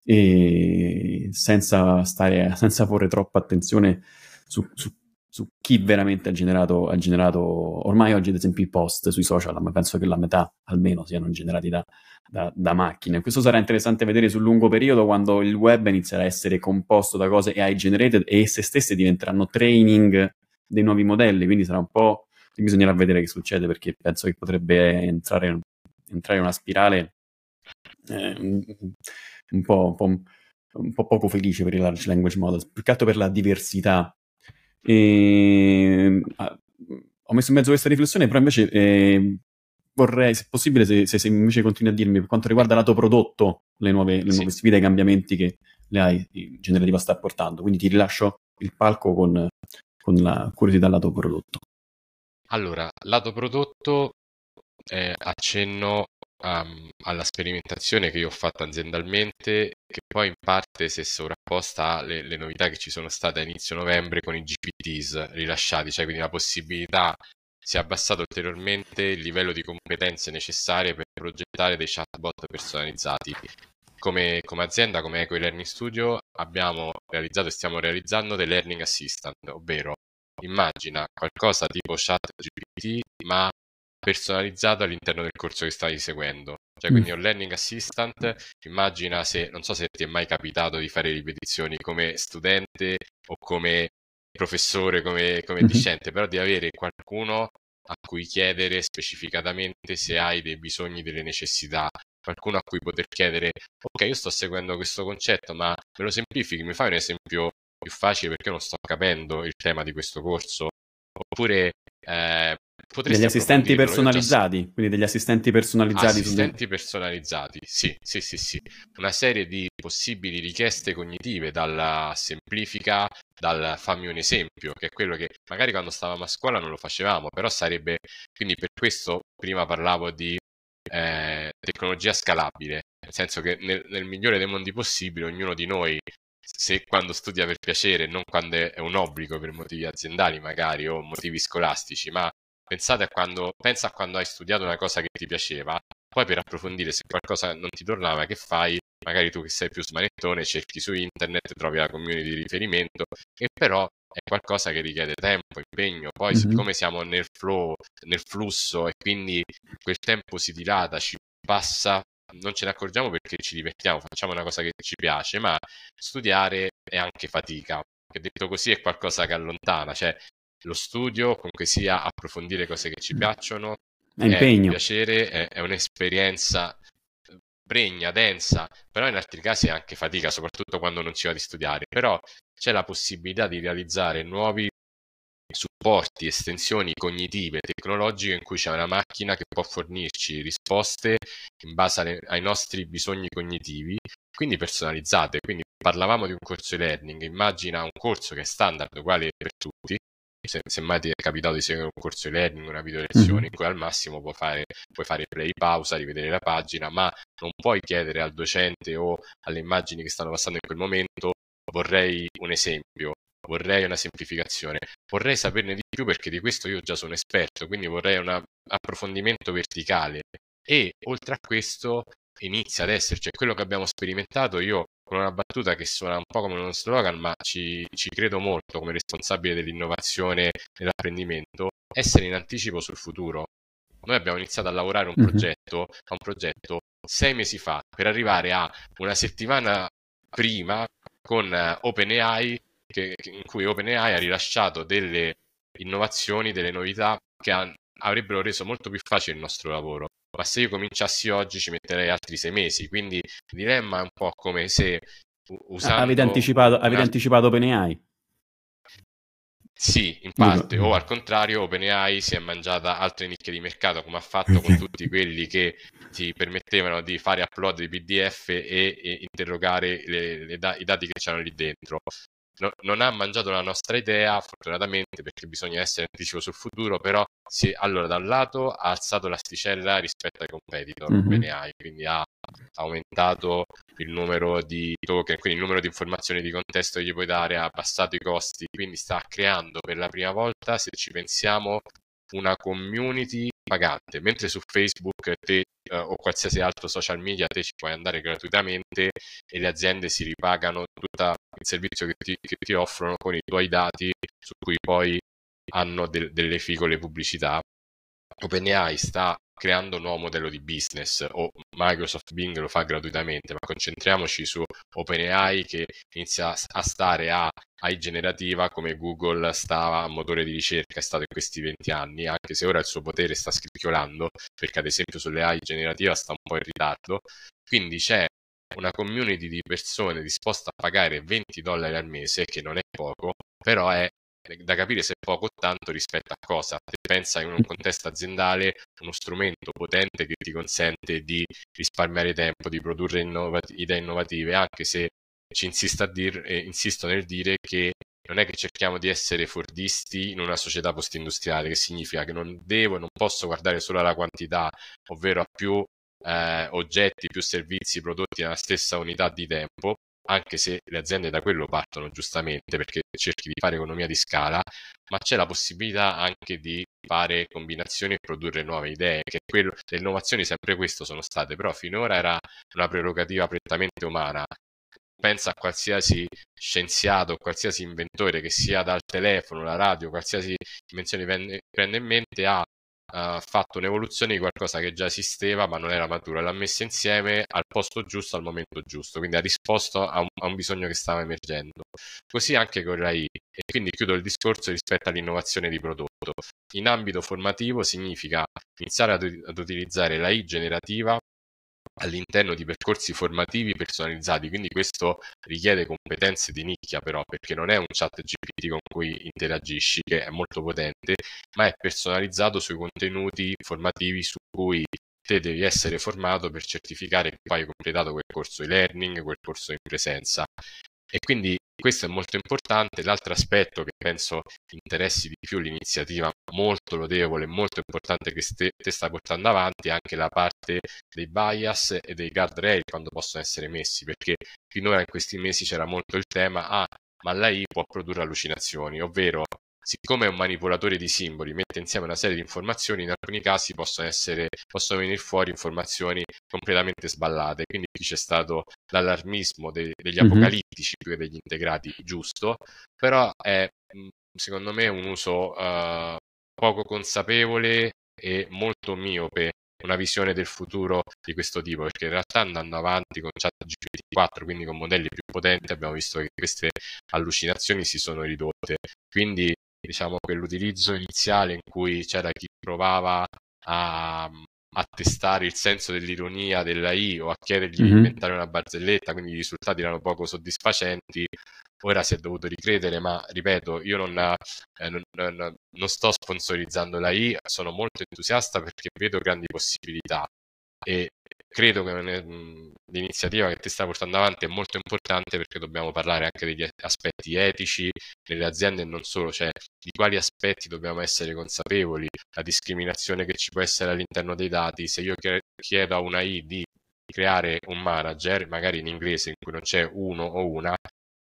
e senza, stare, senza porre troppa attenzione su, su su chi veramente ha generato, ha generato, ormai oggi ad esempio i post sui social, ma penso che la metà almeno siano generati da, da, da, macchine. Questo sarà interessante vedere sul lungo periodo quando il web inizierà a essere composto da cose AI generated e esse stesse diventeranno training dei nuovi modelli, quindi sarà un po'... bisognerà vedere che succede perché penso che potrebbe entrare, entrare in una spirale eh, un, po', un, po', un po' poco felice per i large language models, più che altro per la diversità e, ah, ho messo in mezzo questa riflessione, però invece eh, vorrei, se possibile, se, se, se, invece continui a dirmi per quanto riguarda lato prodotto, le nuove, le nuove sfide e i cambiamenti che l'AI generativa sta portando. Quindi ti rilascio il palco con, con la curiosità lato prodotto. Allora, lato prodotto, eh, accenno um, alla sperimentazione che io ho fatto aziendalmente, che poi in parte si è sovrapposta alle le novità che ci sono state a inizio novembre con i GPTs rilasciati, cioè quindi la possibilità si è abbassato ulteriormente il livello di competenze necessarie per progettare dei chatbot personalizzati. Come, come azienda, come Eco Learning Studio, abbiamo realizzato e stiamo realizzando dei learning assistant, ovvero immagina qualcosa tipo chat GPT, personalizzato all'interno del corso che stai seguendo. Cioè, quindi mm. un learning assistant, immagina se, non so se ti è mai capitato di fare ripetizioni come studente o come professore, come, come mm-hmm. discente, però di avere qualcuno a cui chiedere specificatamente se hai dei bisogni, delle necessità, qualcuno a cui poter chiedere, ok, io sto seguendo questo concetto, ma me lo semplifichi, mi fai un esempio più facile perché non sto capendo il tema di questo corso? Oppure eh, degli assistenti personalizzati, quindi degli assistenti personalizzati. Assistenti sulle... personalizzati, sì, sì, sì, sì. Una serie di possibili richieste cognitive, dalla semplifica, dal fammi un esempio, che è quello che magari quando stavamo a scuola non lo facevamo, però sarebbe, quindi per questo prima parlavo di eh, tecnologia scalabile, nel senso che nel, nel migliore dei mondi possibili ognuno di noi se quando studia per piacere, non quando è un obbligo per motivi aziendali magari o motivi scolastici, ma pensate a quando, pensa a quando hai studiato una cosa che ti piaceva, poi per approfondire se qualcosa non ti tornava, che fai? magari tu che sei più smanettone cerchi su internet, trovi la community di riferimento e però è qualcosa che richiede tempo, impegno, poi mm-hmm. siccome siamo nel flow, nel flusso e quindi quel tempo si dilata, ci passa, non ce ne accorgiamo perché ci divertiamo, facciamo una cosa che ci piace, ma studiare è anche fatica, che detto così è qualcosa che allontana, cioè lo studio, comunque sia approfondire cose che ci piacciono, è, è un piacere, è, è un'esperienza pregna, densa, però in altri casi è anche fatica, soprattutto quando non si va di studiare, però c'è la possibilità di realizzare nuovi supporti, estensioni cognitive, tecnologiche in cui c'è una macchina che può fornirci risposte in base alle, ai nostri bisogni cognitivi, quindi personalizzate. Quindi parlavamo di un corso di learning, immagina un corso che è standard, uguale per tutti, se, mai ti è capitato di seguire un corso di learning, una video lezione mm-hmm. in cui al massimo puoi fare, puoi fare play pausa, rivedere la pagina, ma non puoi chiedere al docente o alle immagini che stanno passando in quel momento vorrei un esempio, vorrei una semplificazione, vorrei saperne di più perché di questo io già sono esperto, quindi vorrei un approfondimento verticale e oltre a questo inizia ad esserci, è quello che abbiamo sperimentato io con una battuta che suona un po' come uno slogan, ma ci, ci credo molto come responsabile dell'innovazione e dell'apprendimento, essere in anticipo sul futuro. Noi abbiamo iniziato a lavorare un progetto, a un progetto sei mesi fa per arrivare a una settimana prima con uh, OpenAI che, in cui OpenAI ha rilasciato delle innovazioni, delle novità che han, avrebbero reso molto più facile il nostro lavoro. Ma se io cominciassi oggi ci metterei altri sei mesi, quindi il dilemma è un po' come se usando... Avete anticipato, avete una... anticipato OpenAI? Sì, in parte, o al contrario, OpenAI si è mangiata altre nicchie di mercato, come ha fatto con (laughs) tutti quelli che ti permettevano di fare upload di PDF e, e interrogare le, le da- i dati che c'erano lì dentro. No, non ha mangiato la nostra idea, fortunatamente, perché bisogna essere anticipo sul futuro, però sì, allora da un lato ha alzato l'asticella rispetto ai competitor mm-hmm. OpenAI, quindi ha aumentato il numero di token, quindi il numero di informazioni di contesto che gli puoi dare, ha abbassato i costi, quindi sta creando per la prima volta, se ci pensiamo, una community pagante, mentre su Facebook te, eh, o qualsiasi altro social media te ci puoi andare gratuitamente e le aziende si ripagano tutto il servizio che ti, che ti offrono con i tuoi dati su cui poi hanno de- delle figole pubblicità. OpenAI sta creando un nuovo modello di business o Microsoft Bing lo fa gratuitamente, ma concentriamoci su OpenAI che inizia a stare a AI generativa come Google stava a motore di ricerca è stato in questi 20 anni, anche se ora il suo potere sta scricchiolando, perché ad esempio sulle AI generativa sta un po' in ritardo. Quindi c'è una community di persone disposta a pagare 20 dollari al mese, che non è poco, però è da capire se è poco o tanto rispetto a cosa. Se pensa in un contesto aziendale, uno strumento potente che ti consente di risparmiare tempo, di produrre innovat- idee innovative, anche se ci insisto, dir- eh, insisto nel dire che non è che cerchiamo di essere fordisti in una società post-industriale, che significa che non devo, non posso guardare solo alla quantità, ovvero a più eh, oggetti, più servizi prodotti nella stessa unità di tempo, anche se le aziende da quello partono giustamente perché cerchi di fare economia di scala, ma c'è la possibilità anche di fare combinazioni e produrre nuove idee, che quello, le innovazioni sempre questo sono state, però finora era una prerogativa prettamente umana. Pensa a qualsiasi scienziato, qualsiasi inventore che sia dal telefono, la radio, qualsiasi invenzione prende in mente, ha ha fatto un'evoluzione di qualcosa che già esisteva ma non era maturo, l'ha messa insieme al posto giusto al momento giusto, quindi ha risposto a un, a un bisogno che stava emergendo. Così anche con l'AI e quindi chiudo il discorso rispetto all'innovazione di prodotto. In ambito formativo significa iniziare ad, ad utilizzare l'AI generativa all'interno di percorsi formativi personalizzati, quindi questo richiede competenze di nicchia però, perché non è un chat GPT con cui interagisci, che è molto potente, ma è personalizzato sui contenuti formativi su cui te devi essere formato per certificare che poi hai completato quel corso di learning, quel corso in presenza. E quindi questo è molto importante. L'altro aspetto che penso interessi di più l'iniziativa, molto lodevole, molto importante che ste, te sta portando avanti, è anche la parte dei bias e dei guardrail quando possono essere messi, perché finora in questi mesi c'era molto il tema, ah, ma lei può produrre allucinazioni, ovvero siccome è un manipolatore di simboli, mette insieme una serie di informazioni, in alcuni casi possono, essere, possono venire fuori informazioni completamente sballate. Quindi qui c'è stato l'allarmismo de- degli mm-hmm. apocalittici più che degli integrati, giusto, però è secondo me un uso uh, poco consapevole e molto miope una visione del futuro di questo tipo, perché in realtà andando avanti con ChatGPT4, quindi con modelli più potenti, abbiamo visto che queste allucinazioni si sono ridotte. Quindi diciamo che l'utilizzo iniziale in cui c'era chi provava a, a testare il senso dell'ironia della I o a chiedergli mm-hmm. di inventare una barzelletta, quindi i risultati erano poco soddisfacenti, ora si è dovuto ricredere, ma ripeto, io non, eh, non, non, non sto sponsorizzando la I, sono molto entusiasta perché vedo grandi possibilità e credo che l'iniziativa che ti sta portando avanti è molto importante perché dobbiamo parlare anche degli aspetti etici nelle aziende e non solo, cioè di quali aspetti dobbiamo essere consapevoli, la discriminazione che ci può essere all'interno dei dati, se io chiedo a una I di creare un manager, magari in inglese in cui non c'è uno o una,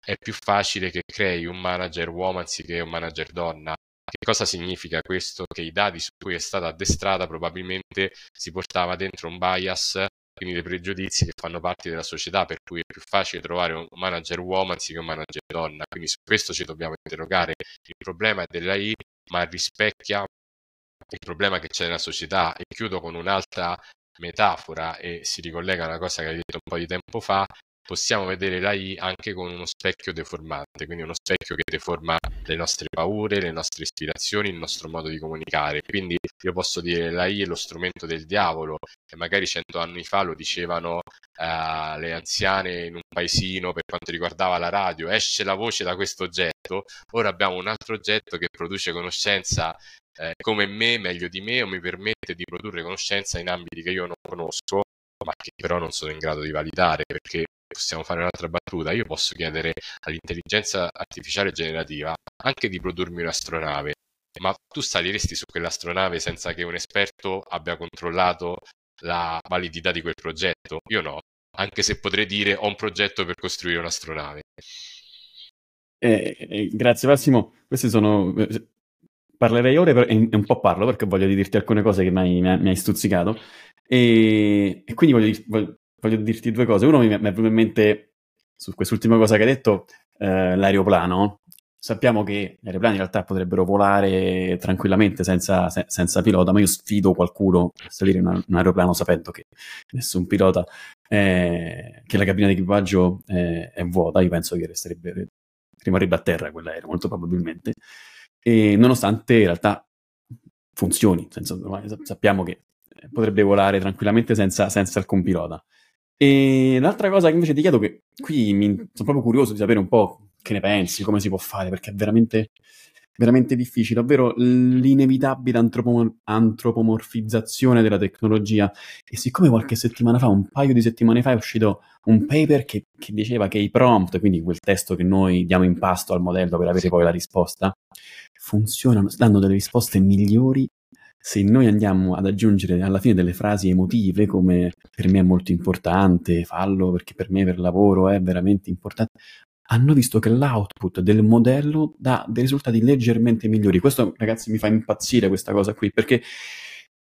è più facile che crei un manager uomo anziché un manager donna. Che cosa significa questo? Che i dati su cui è stata addestrata probabilmente si portava dentro un bias, quindi dei pregiudizi che fanno parte della società, per cui è più facile trovare un manager uomo anziché un manager donna. Quindi su questo ci dobbiamo interrogare. Il problema è della I, ma rispecchia il problema che c'è nella società. E chiudo con un'altra metafora e si ricollega a una cosa che hai detto un po' di tempo fa, possiamo vedere la I anche con uno specchio deformante, quindi uno specchio che deforma le nostre paure, le nostre ispirazioni, il nostro modo di comunicare. Quindi io posso dire la I è lo strumento del diavolo, e magari cento anni fa lo dicevano uh, le anziane in un paesino per quanto riguardava la radio, esce la voce da questo oggetto, ora abbiamo un altro oggetto che produce conoscenza eh, come me, meglio di me, o mi permette di produrre conoscenza in ambiti che io non conosco, ma che però non sono in grado di validare perché possiamo fare un'altra battuta, io posso chiedere all'intelligenza artificiale generativa anche di produrmi un'astronave, ma tu saliresti su quell'astronave senza che un esperto abbia controllato la validità di quel progetto? Io no, anche se potrei dire ho un progetto per costruire un'astronave. Eh, eh, grazie Massimo, questi sono... Eh, parlerei ore per... e un po' parlo perché voglio dirti alcune cose che mi hai, mi hai stuzzicato e, e quindi voglio, voglio dirti due cose. Uno mi, mi è venuto in mente su quest'ultima cosa che hai detto, eh, l'aeroplano. Sappiamo che gli aeroplani in realtà potrebbero volare tranquillamente senza, se, senza pilota, ma io sfido qualcuno a salire in un, un aeroplano sapendo che nessun pilota, eh, che la cabina di equipaggio è, è vuota. Io penso che resterebbe, rimarrebbe a terra quell'aereo, molto probabilmente. E nonostante in realtà funzioni, senso, sappiamo che potrebbe volare tranquillamente senza, senza alcun pilota. E l'altra cosa che invece ti chiedo, che qui mi, sono proprio curioso di sapere un po' che ne pensi, come si può fare, perché è veramente, veramente difficile, ovvero l'inevitabile antropomor- antropomorfizzazione della tecnologia. E siccome qualche settimana fa, un paio di settimane fa, è uscito un paper che, che diceva che i prompt, quindi quel testo che noi diamo in pasto al modello per avere poi la risposta, funzionano, danno delle risposte migliori se noi andiamo ad aggiungere alla fine delle frasi emotive come per me è molto importante, fallo perché per me per lavoro è veramente importante, hanno visto che l'output del modello dà dei risultati leggermente migliori. Questo ragazzi mi fa impazzire questa cosa qui perché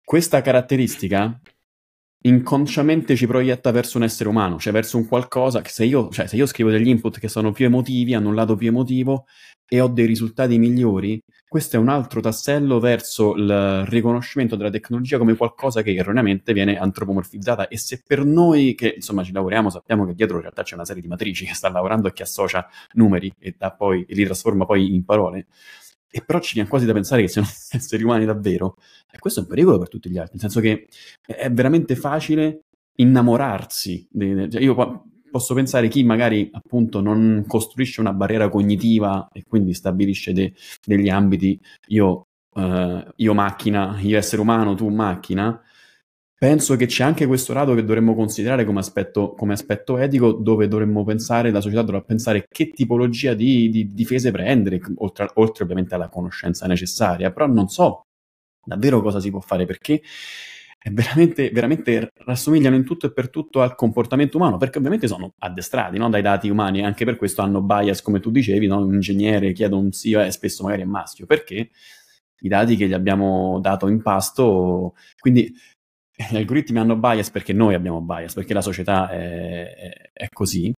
questa caratteristica inconsciamente ci proietta verso un essere umano, cioè verso un qualcosa che se io, cioè se io scrivo degli input che sono più emotivi, hanno un lato più emotivo e ho dei risultati migliori, questo è un altro tassello verso il riconoscimento della tecnologia come qualcosa che erroneamente viene antropomorfizzata e se per noi che insomma ci lavoriamo sappiamo che dietro in realtà c'è una serie di matrici che sta lavorando e che associa numeri e, poi, e li trasforma poi in parole, e però ci viene quasi da pensare che siano (laughs) esseri umani davvero. E questo è un pericolo per tutti gli altri, nel senso che è veramente facile innamorarsi. De, cioè io posso pensare chi magari appunto non costruisce una barriera cognitiva e quindi stabilisce de, degli ambiti io, uh, io macchina, io essere umano, tu macchina, Penso che c'è anche questo lato che dovremmo considerare come aspetto, come aspetto etico, dove dovremmo pensare, la società dovrà pensare che tipologia di, di difese prendere, oltre, oltre, ovviamente alla conoscenza necessaria, però non so davvero cosa si può fare perché veramente, veramente rassomigliano in tutto e per tutto al comportamento umano, perché ovviamente sono addestrati no? dai dati umani anche per questo hanno bias, come tu dicevi, no? un ingegnere chiede un CEO e spesso magari è maschio, perché i dati che gli abbiamo dato in pasto, quindi gli algoritmi hanno bias perché noi abbiamo bias, perché la società è, è, è così.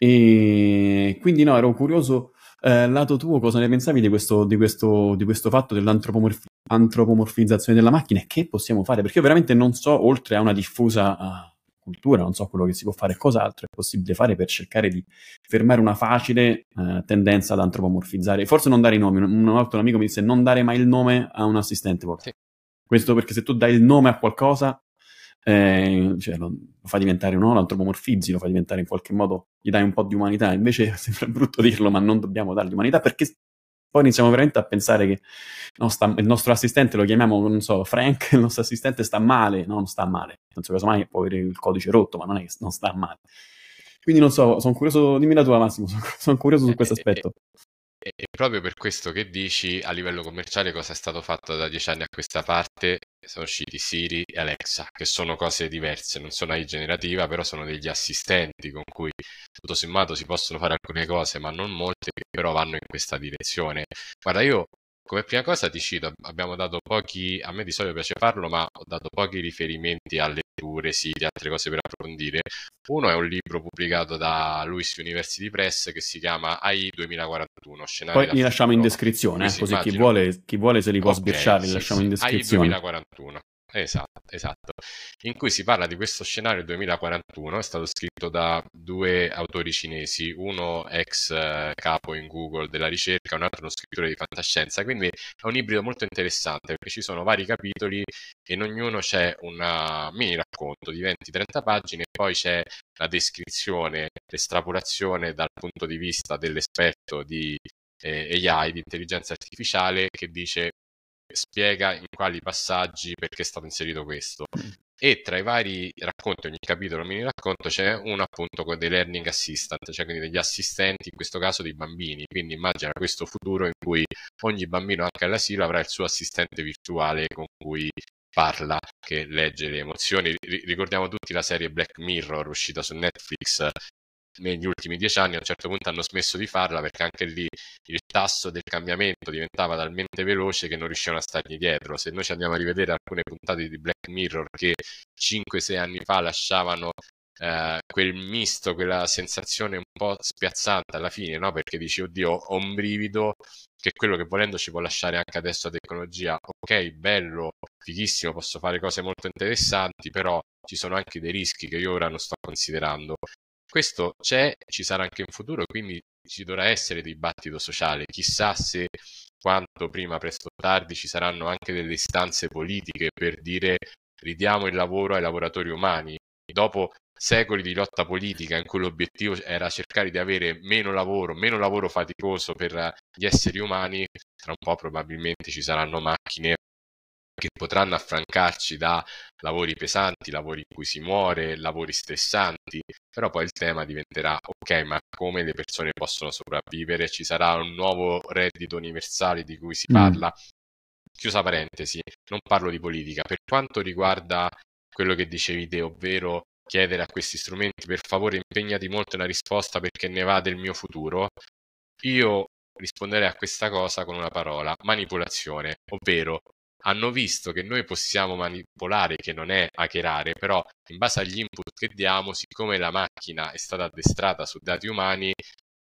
E quindi no, ero curioso, eh, lato tuo, cosa ne pensavi di questo, di questo, di questo fatto dell'antropomorfizzazione della macchina e che possiamo fare? Perché io veramente non so, oltre a una diffusa uh, cultura, non so quello che si può fare, cos'altro è possibile fare per cercare di fermare una facile uh, tendenza ad antropomorfizzare. Forse non dare i nomi, un, un altro amico mi disse non dare mai il nome a un assistente vocale. Questo perché se tu dai il nome a qualcosa, eh, cioè lo, lo, fa diventare lo antropomorfizzi, lo fa diventare in qualche modo, gli dai un po' di umanità. Invece (laughs) sembra brutto dirlo, ma non dobbiamo dargli umanità perché poi iniziamo veramente a pensare che no, sta, il nostro assistente lo chiamiamo, non so, Frank, (laughs) il nostro assistente sta male, no, non sta male. Non so, casomai può avere il codice rotto, ma non è che non sta male. Quindi non so, sono curioso, dimmi la tua Massimo, (laughs) sono, sono curioso su questo aspetto. E, proprio per questo che dici, a livello commerciale, cosa è stato fatto da dieci anni a questa parte? Sono usciti Siri e Alexa, che sono cose diverse, non sono AI generativa, però sono degli assistenti con cui tutto sommato si possono fare alcune cose, ma non molte, che però vanno in questa direzione. Guarda, io come prima cosa ti cito, abbiamo dato pochi, a me di solito piace farlo, ma ho dato pochi riferimenti alle letture, siti, altre cose per approfondire. Uno è un libro pubblicato da Lewis University Press che si chiama AI 2041. Poi li lasciamo in descrizione, eh, così chi vuole, chi vuole, se li può okay, sbirciare, li lasciamo sì. in descrizione. AI 2041. Esatto, esatto, in cui si parla di questo scenario 2041, è stato scritto da due autori cinesi, uno ex eh, capo in Google della ricerca, un altro uno scrittore di fantascienza, quindi è un ibrido molto interessante perché ci sono vari capitoli e in ognuno c'è un mini racconto di 20-30 pagine poi c'è la descrizione, l'estrapolazione dal punto di vista dell'esperto di eh, AI, di intelligenza artificiale, che dice spiega in quali passaggi perché è stato inserito questo. Mm. E tra i vari racconti, ogni capitolo mini racconto, c'è uno appunto con dei learning assistant, cioè quindi degli assistenti, in questo caso dei bambini. Quindi immagina questo futuro in cui ogni bambino, anche all'asilo, avrà il suo assistente virtuale con cui parla, che legge le emozioni. Ricordiamo tutti la serie Black Mirror uscita su Netflix negli ultimi dieci anni a un certo punto hanno smesso di farla perché anche lì il tasso del cambiamento diventava talmente veloce che non riuscivano a stargli dietro. Se noi ci andiamo a rivedere alcune puntate di Black Mirror che 5-6 anni fa lasciavano eh, quel misto, quella sensazione un po' spiazzante alla fine, no? perché dici oddio ho un brivido che è quello che volendo ci può lasciare anche adesso la tecnologia, ok, bello, fighissimo, posso fare cose molto interessanti, però ci sono anche dei rischi che io ora non sto considerando. Questo c'è, ci sarà anche in futuro, quindi ci dovrà essere dibattito sociale. Chissà se quanto prima, presto o tardi, ci saranno anche delle istanze politiche per dire ridiamo il lavoro ai lavoratori umani. Dopo secoli di lotta politica in cui l'obiettivo era cercare di avere meno lavoro, meno lavoro faticoso per gli esseri umani, tra un po' probabilmente ci saranno macchine che potranno affrancarci da lavori pesanti, lavori in cui si muore, lavori stressanti, però poi il tema diventerà ok, ma come le persone possono sopravvivere? Ci sarà un nuovo reddito universale di cui si mm. parla? Mm. Chiusa parentesi, non parlo di politica. Per quanto riguarda quello che dicevi te, ovvero chiedere a questi strumenti per favore impegnati molto nella risposta perché ne va del mio futuro, io risponderei a questa cosa con una parola, manipolazione, ovvero hanno visto che noi possiamo manipolare, che non è hackerare, però in base agli input che diamo, siccome la macchina è stata addestrata su dati umani,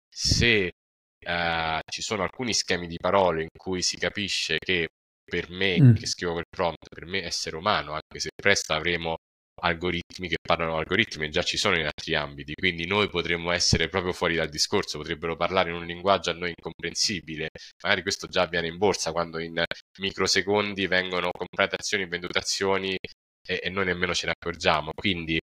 se eh, ci sono alcuni schemi di parole in cui si capisce che per me, mm. che scrivo quel prompt, per me essere umano, anche se presto avremo algoritmi che parlano algoritmi già ci sono in altri ambiti, quindi noi potremmo essere proprio fuori dal discorso, potrebbero parlare in un linguaggio a noi incomprensibile, magari questo già avviene in borsa quando in microsecondi vengono comprate azioni, vendute azioni e, e noi nemmeno ce ne accorgiamo, quindi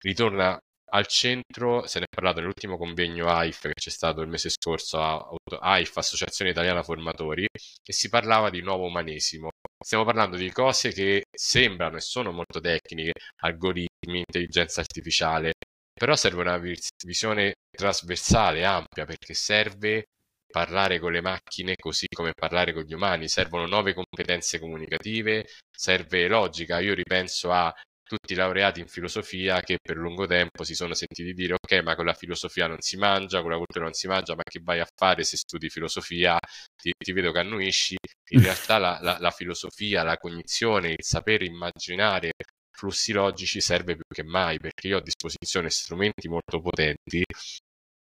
ritorna al centro, se ne è parlato nell'ultimo convegno AIF che c'è stato il mese scorso a AIF, Associazione Italiana Formatori, e si parlava di nuovo umanesimo. Stiamo parlando di cose che sembrano e sono molto tecniche, algoritmi, intelligenza artificiale, però serve una visione trasversale, ampia, perché serve parlare con le macchine così come parlare con gli umani, servono nuove competenze comunicative, serve logica. Io ripenso a tutti laureati in filosofia che per lungo tempo si sono sentiti dire ok ma con la filosofia non si mangia, con la cultura non si mangia, ma che vai a fare se studi filosofia? Ti, ti vedo che annuisci. In (laughs) realtà la, la, la filosofia, la cognizione, il sapere immaginare flussi logici serve più che mai perché io ho a disposizione strumenti molto potenti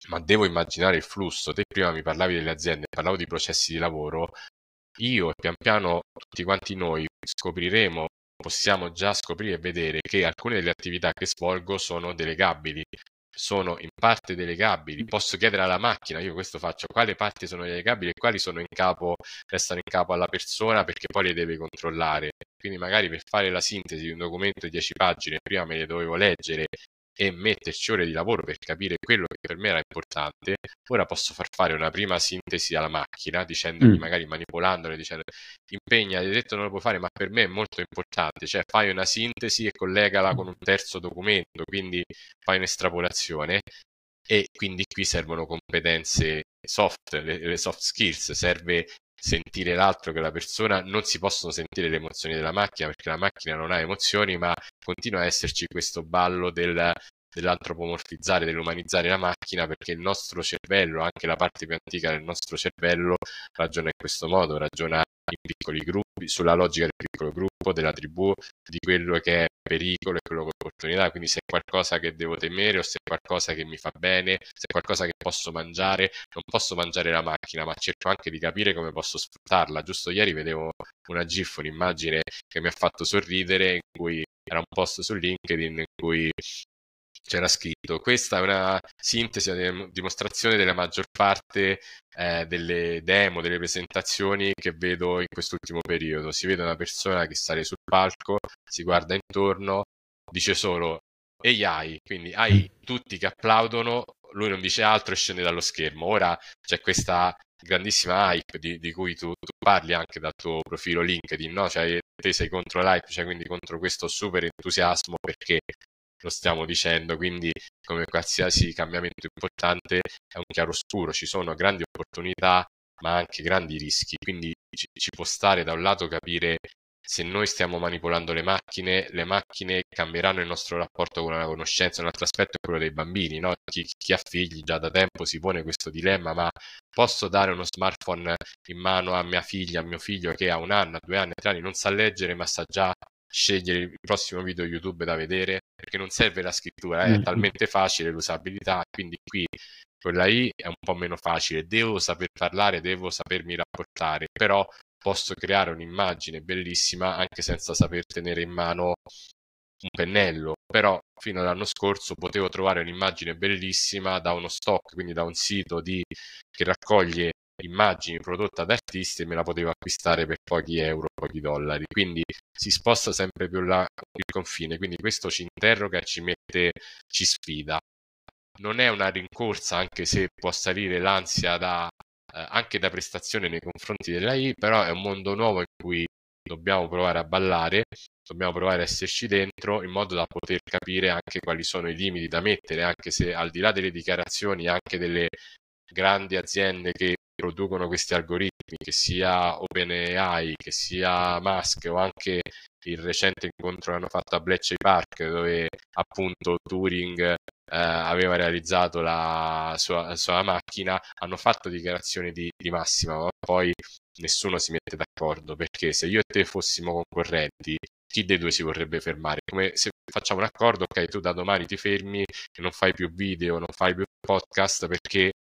ma devo immaginare il flusso. Te prima mi parlavi delle aziende, parlavo di processi di lavoro. Io e pian piano tutti quanti noi scopriremo, possiamo già scoprire e vedere che alcune delle attività che svolgo sono delegabili. Sono in parte delegabili. Posso chiedere alla macchina, io questo faccio, quali parti sono delegabili e quali sono in capo, restano in capo alla persona perché poi le deve controllare. Quindi magari per fare la sintesi di un documento di 10 pagine, prima me le dovevo leggere e metterci ore di lavoro per capire quello che per me era importante, ora posso far fare una prima sintesi alla macchina, dicendogli, mm. magari manipolandola, dicendo impegna, hai detto non lo puoi fare, ma per me è molto importante, cioè fai una sintesi e collegala con un terzo documento, quindi fai un'estrapolazione e quindi qui servono competenze soft, le soft skills, serve sentire l'altro che la persona, non si possono sentire le emozioni della macchina perché la macchina non ha emozioni, ma continua a esserci questo ballo del, dell'antropomorfizzare, dell'umanizzare la macchina perché il nostro cervello, anche la parte più antica del nostro cervello, ragiona in questo modo, ragiona in piccoli gruppi, sulla logica del piccolo gruppo, della tribù, di quello che è pericolo e quello che è opportunità. Quindi se è qualcosa che devo temere o se è qualcosa che mi fa bene, se è qualcosa che posso mangiare, non posso mangiare la macchina, ma cerco anche di capire come posso sfruttarla. Giusto ieri vedevo una GIF, un'immagine che mi ha fatto sorridere, in cui era un post su LinkedIn in cui c'era scritto questa è una sintesi, una dimostrazione della maggior parte eh, delle demo, delle presentazioni che vedo in quest'ultimo periodo. Si vede una persona che sale sul palco, si guarda intorno, dice solo AI, quindi hai tutti che applaudono, lui non dice altro e scende dallo schermo. Ora c'è questa grandissima hype di, di cui tu, tu, parli anche dal tuo profilo LinkedIn, no? Cioè, te sei contro l'hype, cioè quindi contro questo super entusiasmo perché lo stiamo dicendo, quindi come qualsiasi cambiamento importante è un chiaroscuro, ci sono grandi opportunità ma anche grandi rischi, quindi ci, ci può stare da un lato capire se noi stiamo manipolando le macchine, le macchine cambieranno il nostro rapporto con la conoscenza. Un altro aspetto è quello dei bambini, no? chi, chi, ha figli già da tempo si pone questo dilemma, ma posso dare uno smartphone in mano a mia figlia, a mio figlio che ha un anno, due anni, tre anni, non sa leggere, ma sa già scegliere il prossimo video YouTube da vedere, perché non serve la scrittura, è mm. talmente facile l'usabilità, quindi qui con la I è un po' meno facile, devo saper parlare, devo sapermi rapportare, però posso creare un'immagine bellissima anche senza saper tenere in mano un pennello, però fino all'anno scorso potevo trovare un'immagine bellissima da uno stock, quindi da un sito di, che raccoglie immagini prodotte da artisti e me la potevo acquistare per pochi euro, pochi dollari. Quindi si sposta sempre più là il confine. Quindi questo ci interroga ci mette, ci sfida. Non è una rincorsa, anche se può salire l'ansia da, eh, anche da prestazione nei confronti dell'AI, però è un mondo nuovo in cui dobbiamo provare a ballare, dobbiamo provare a esserci dentro in modo da poter capire anche quali sono i limiti da mettere, anche se al di là delle dichiarazioni, anche delle grandi aziende che producono questi algoritmi, che sia OpenAI, che sia Musk o anche il recente incontro che hanno fatto a Bletchley Park dove appunto Turing eh, aveva realizzato la sua, la sua, macchina, hanno fatto dichiarazioni di, di massima, ma poi nessuno si mette d'accordo perché se io e te fossimo concorrenti chi dei due si vorrebbe fermare? Come se facciamo un accordo, ok, tu da domani ti fermi non fai più video, non fai più podcast perché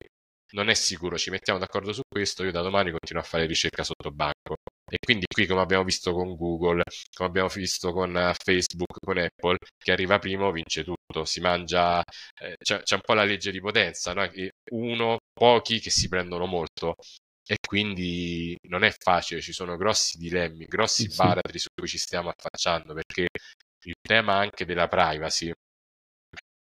non è sicuro, ci mettiamo d'accordo su questo, io da domani continuo a fare ricerca sotto banco. E quindi qui, come abbiamo visto con Google, come abbiamo visto con eh, Facebook, con Apple, chi arriva primo vince tutto, si mangia, eh, c'è, c'è, un po' la legge di potenza, no? uno, pochi che si prendono molto. E quindi non è facile, ci sono grossi dilemmi, grossi sì. baratri su cui ci stiamo affacciando, perché il tema anche della privacy,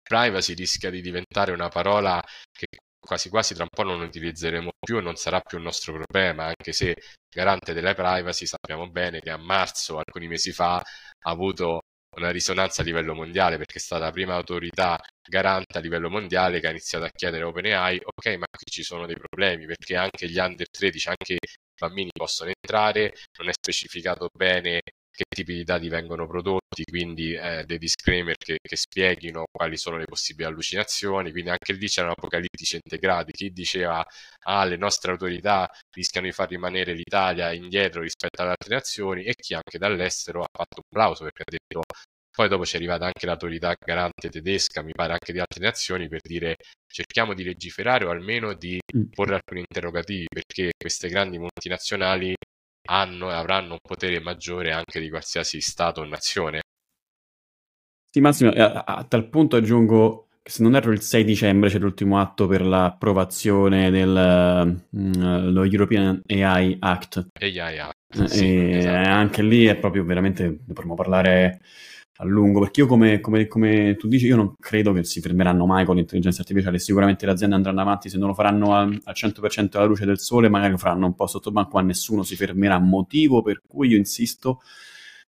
privacy rischia di diventare una parola che quasi quasi tra un po' non utilizzeremo più e non sarà più un nostro problema, anche se garante della privacy sappiamo bene che a marzo, alcuni mesi fa, ha avuto una risonanza a livello mondiale perché è stata la prima autorità garante a livello mondiale che ha iniziato a chiedere a OpenAI, ok, ma qui ci sono dei problemi perché anche gli under 13, anche i bambini possono entrare, non è specificato bene che tipi di dati vengono prodotti, quindi eh, dei disclaimer che, che, spieghino quali sono le possibili allucinazioni, quindi anche lì c'erano apocalittici integrati, chi diceva ah le nostre autorità rischiano di far rimanere l'Italia indietro rispetto alle altre nazioni e chi anche dall'estero ha fatto un plauso perché ha detto poi dopo c'è arrivata anche l'autorità garante tedesca, mi pare anche di altre nazioni, per dire cerchiamo di legiferare o almeno di mm. porre alcuni interrogativi, perché queste grandi multinazionali hanno e avranno un potere maggiore anche di qualsiasi Stato o nazione. Sì, Massimo, a, a tal punto aggiungo che se non erro il 6 dicembre c'è l'ultimo atto per l'approvazione dello mm, European AI Act. AI Act, eh, sì, e esatto. anche lì è proprio veramente, dovremmo parlare a lungo, perché io come, come, come, tu dici, io non credo che si fermeranno mai con l'intelligenza artificiale, sicuramente le aziende andranno avanti, se non lo faranno al, al 100% alla luce del sole, magari lo faranno un po' sotto banco, ma nessuno si fermerà, motivo per cui io insisto,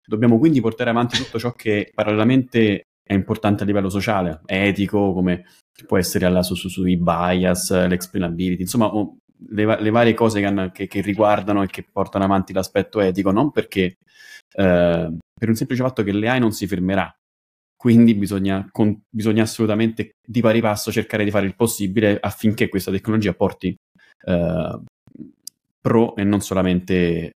dobbiamo quindi portare avanti tutto ciò che parallelamente è importante a livello sociale, etico, come può essere alla, su, su, sui bias, l'explainability, insomma le, le varie cose che, che, che, riguardano e che portano avanti l'aspetto etico, non perché eh, per un semplice fatto che l'AI non si fermerà. Quindi bisogna, con, bisogna, assolutamente di pari passo cercare di fare il possibile affinché questa tecnologia porti eh, pro e non solamente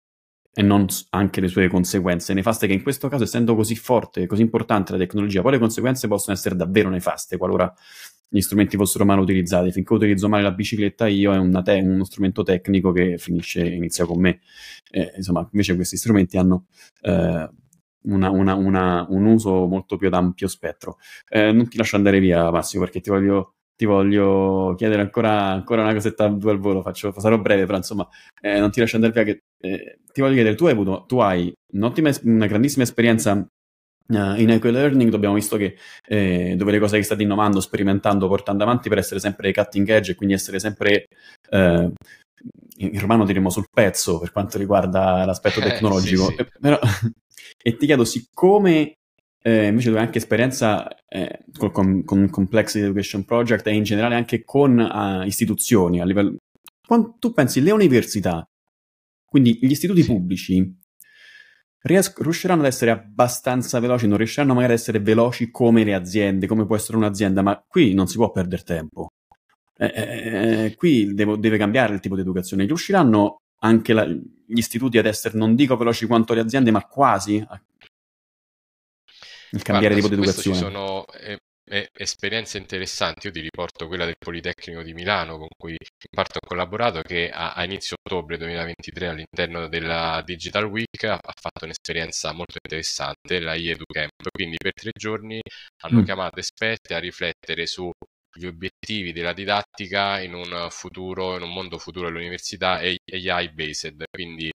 e non anche le sue conseguenze nefaste, che in questo caso, essendo così forte, così importante la tecnologia, poi le conseguenze possono essere davvero nefaste qualora gli strumenti fossero male utilizzati. Finché utilizzo male la bicicletta io è te- uno strumento tecnico che finisce, inizia con me. Eh, insomma, invece questi strumenti hanno eh, una, una, una, un uso molto più ad ampio spettro. Eh, non ti lascio andare via, Massimo, perché ti voglio, ti voglio chiedere ancora, ancora, una cosetta due al volo. Faccio, sarò breve, però insomma, eh, non ti lascio andare via. Che, eh, ti voglio chiedere, tu hai avuto, tu hai un'ottima, una grandissima esperienza Uh, in eco learning abbiamo visto che eh, dove le cose che state innovando, sperimentando, portando avanti per essere sempre cutting edge e quindi essere sempre eh, in romano diremmo sul pezzo per quanto riguarda l'aspetto (laughs) eh, tecnologico. Sì, sì. Però, e ti chiedo, siccome eh, invece tu hai anche esperienza eh, con, con, Complexity Education Project e in generale anche con uh, istituzioni a livello... Quando tu pensi le università, quindi gli istituti pubblici, ries- riusciranno ad essere abbastanza veloci, non riusciranno magari ad essere veloci come le aziende, come può essere un'azienda, ma qui non si può perdere tempo. Eh, eh, eh qui devo, deve cambiare il tipo di educazione. Riusciranno anche la, gli istituti ad essere, non dico veloci quanto le aziende, ma quasi a il cambiare Guarda, tipo di educazione? Ci sono eh, eh, esperienze interessanti. Io ti riporto quella del Politecnico di Milano, con cui in parte ho collaborato, che a, a inizio ottobre 2023 all'interno della Digital Week ha, ha fatto un'esperienza molto interessante, la IEduCamp. Quindi per tre giorni hanno mm. chiamato esperti a riflettere su gli obiettivi della didattica in un futuro, in un mondo futuro dell'università AI based, quindi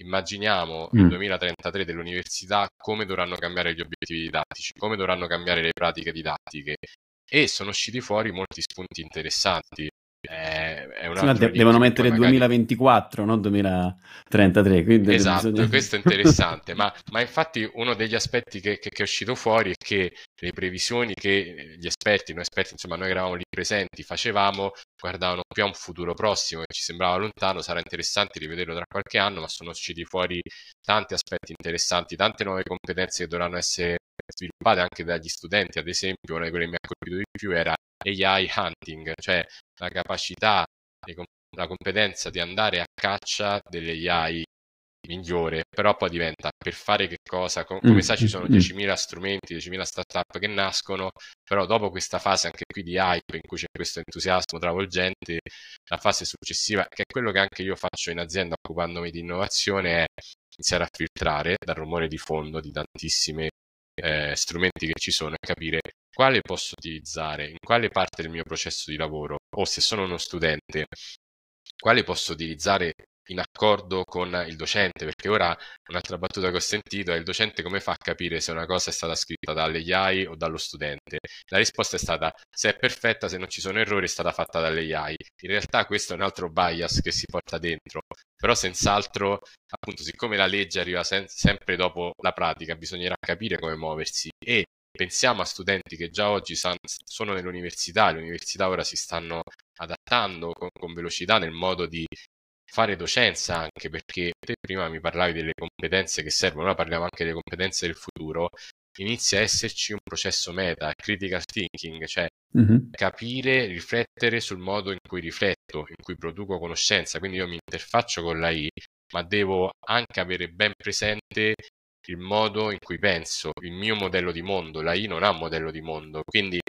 immaginiamo mm. il 2033 dell'università come dovranno cambiare gli obiettivi didattici, come dovranno cambiare le pratiche didattiche e sono usciti fuori molti spunti interessanti. È, è un sì, de- devono mettere magari... 2024, non 2033. esatto, bisogna... (laughs) questo è interessante, ma, ma, infatti uno degli aspetti che, che, che, è uscito fuori è che le previsioni che gli esperti, noi esperti, insomma noi eravamo lì presenti, facevamo, guardavano più a un futuro prossimo che ci sembrava lontano, sarà interessante rivederlo tra qualche anno, ma sono usciti fuori tanti aspetti interessanti, tante nuove competenze che dovranno essere sviluppate anche dagli studenti, ad esempio una di quelle che mi ha colpito di più era AI hunting, cioè la capacità, la competenza di andare a caccia delle AI migliore, però poi diventa per fare che cosa, come mm, sai ci sono 10.000 mm. strumenti, 10.000 startup che nascono, però dopo questa fase anche qui di hype in cui c'è questo entusiasmo travolgente, la fase successiva, che è quello che anche io faccio in azienda occupandomi di innovazione, è iniziare a filtrare dal rumore di fondo di tantissimi eh, strumenti che ci sono e capire quale posso utilizzare, in quale parte del mio processo di lavoro, o se sono uno studente, quale posso utilizzare in accordo con il docente, perché ora un'altra battuta che ho sentito è il docente come fa a capire se una cosa è stata scritta dall'AI o dallo studente? La risposta è stata se è perfetta, se non ci sono errori è stata fatta dall'AI. In realtà questo è un altro bias che si porta dentro, però senz'altro, appunto, siccome la legge arriva sen- sempre dopo la pratica, bisognerà capire come muoversi e pensiamo a studenti che già oggi san- sono nell'università, le università ora si stanno adattando con, con velocità nel modo di fare docenza anche perché te prima mi parlavi delle competenze che servono, ora parliamo anche delle competenze del futuro, inizia a esserci un processo meta, critical thinking, cioè mm-hmm. capire, riflettere sul modo in cui rifletto, in cui produco conoscenza, quindi io mi interfaccio con l'AI, ma devo anche avere ben presente il modo in cui penso, il mio modello di mondo, l'AI non ha un modello di mondo, quindi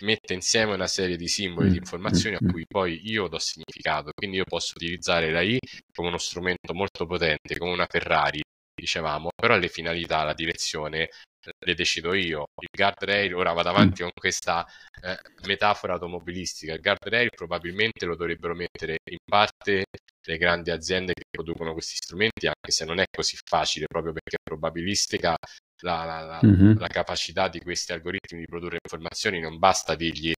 mette insieme una serie di simboli, di mm, informazioni a mm, mm. cui poi io do significato. Quindi io posso utilizzare l'AI come uno strumento molto potente, come una Ferrari, dicevamo, però le finalità, la direzione eh, le decido io. Il guardrail, ora vado avanti con questa eh, metafora automobilistica, il guardrail probabilmente lo dovrebbero mettere in parte le grandi aziende che producono questi strumenti, anche se non è così facile, proprio perché probabilistica la, la, la, mm-hmm. la capacità di questi algoritmi di produrre informazioni, non basta dirgli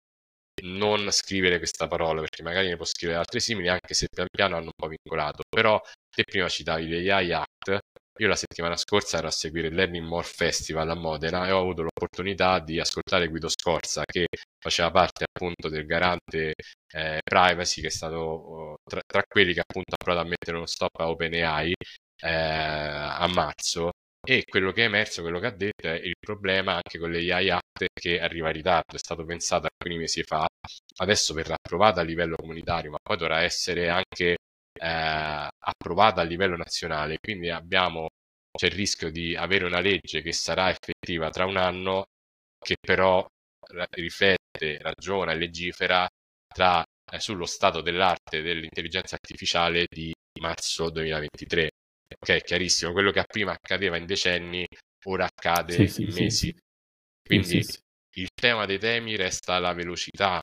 non scrivere questa parola, perché magari ne può scrivere altre simili, anche se pian piano hanno un po' vincolato. Però te prima citavi l'AI Act, io la settimana scorsa ero a seguire il More Festival a Modena e ho avuto l'opportunità di ascoltare Guido Scorza, che faceva parte appunto del garante eh, privacy, che è stato oh, tra, tra, quelli che appunto ha provato a mettere uno stop a OpenAI eh, a marzo. E quello che è emerso, quello che ha detto è il problema anche con le AI Act che arriva in ritardo, è stato pensato alcuni mesi fa, adesso verrà approvata a livello comunitario, ma poi dovrà essere anche eh, approvata a livello nazionale, quindi abbiamo, c'è il rischio di avere una legge che sarà effettiva tra un anno, che però riflette, ragiona e legifera tra, eh, sullo stato dell'arte dell'intelligenza artificiale di marzo 2023 ok, chiarissimo, quello che prima accadeva in decenni, ora accade sì, sì, in sì, mesi. Quindi il tema dei temi resta la velocità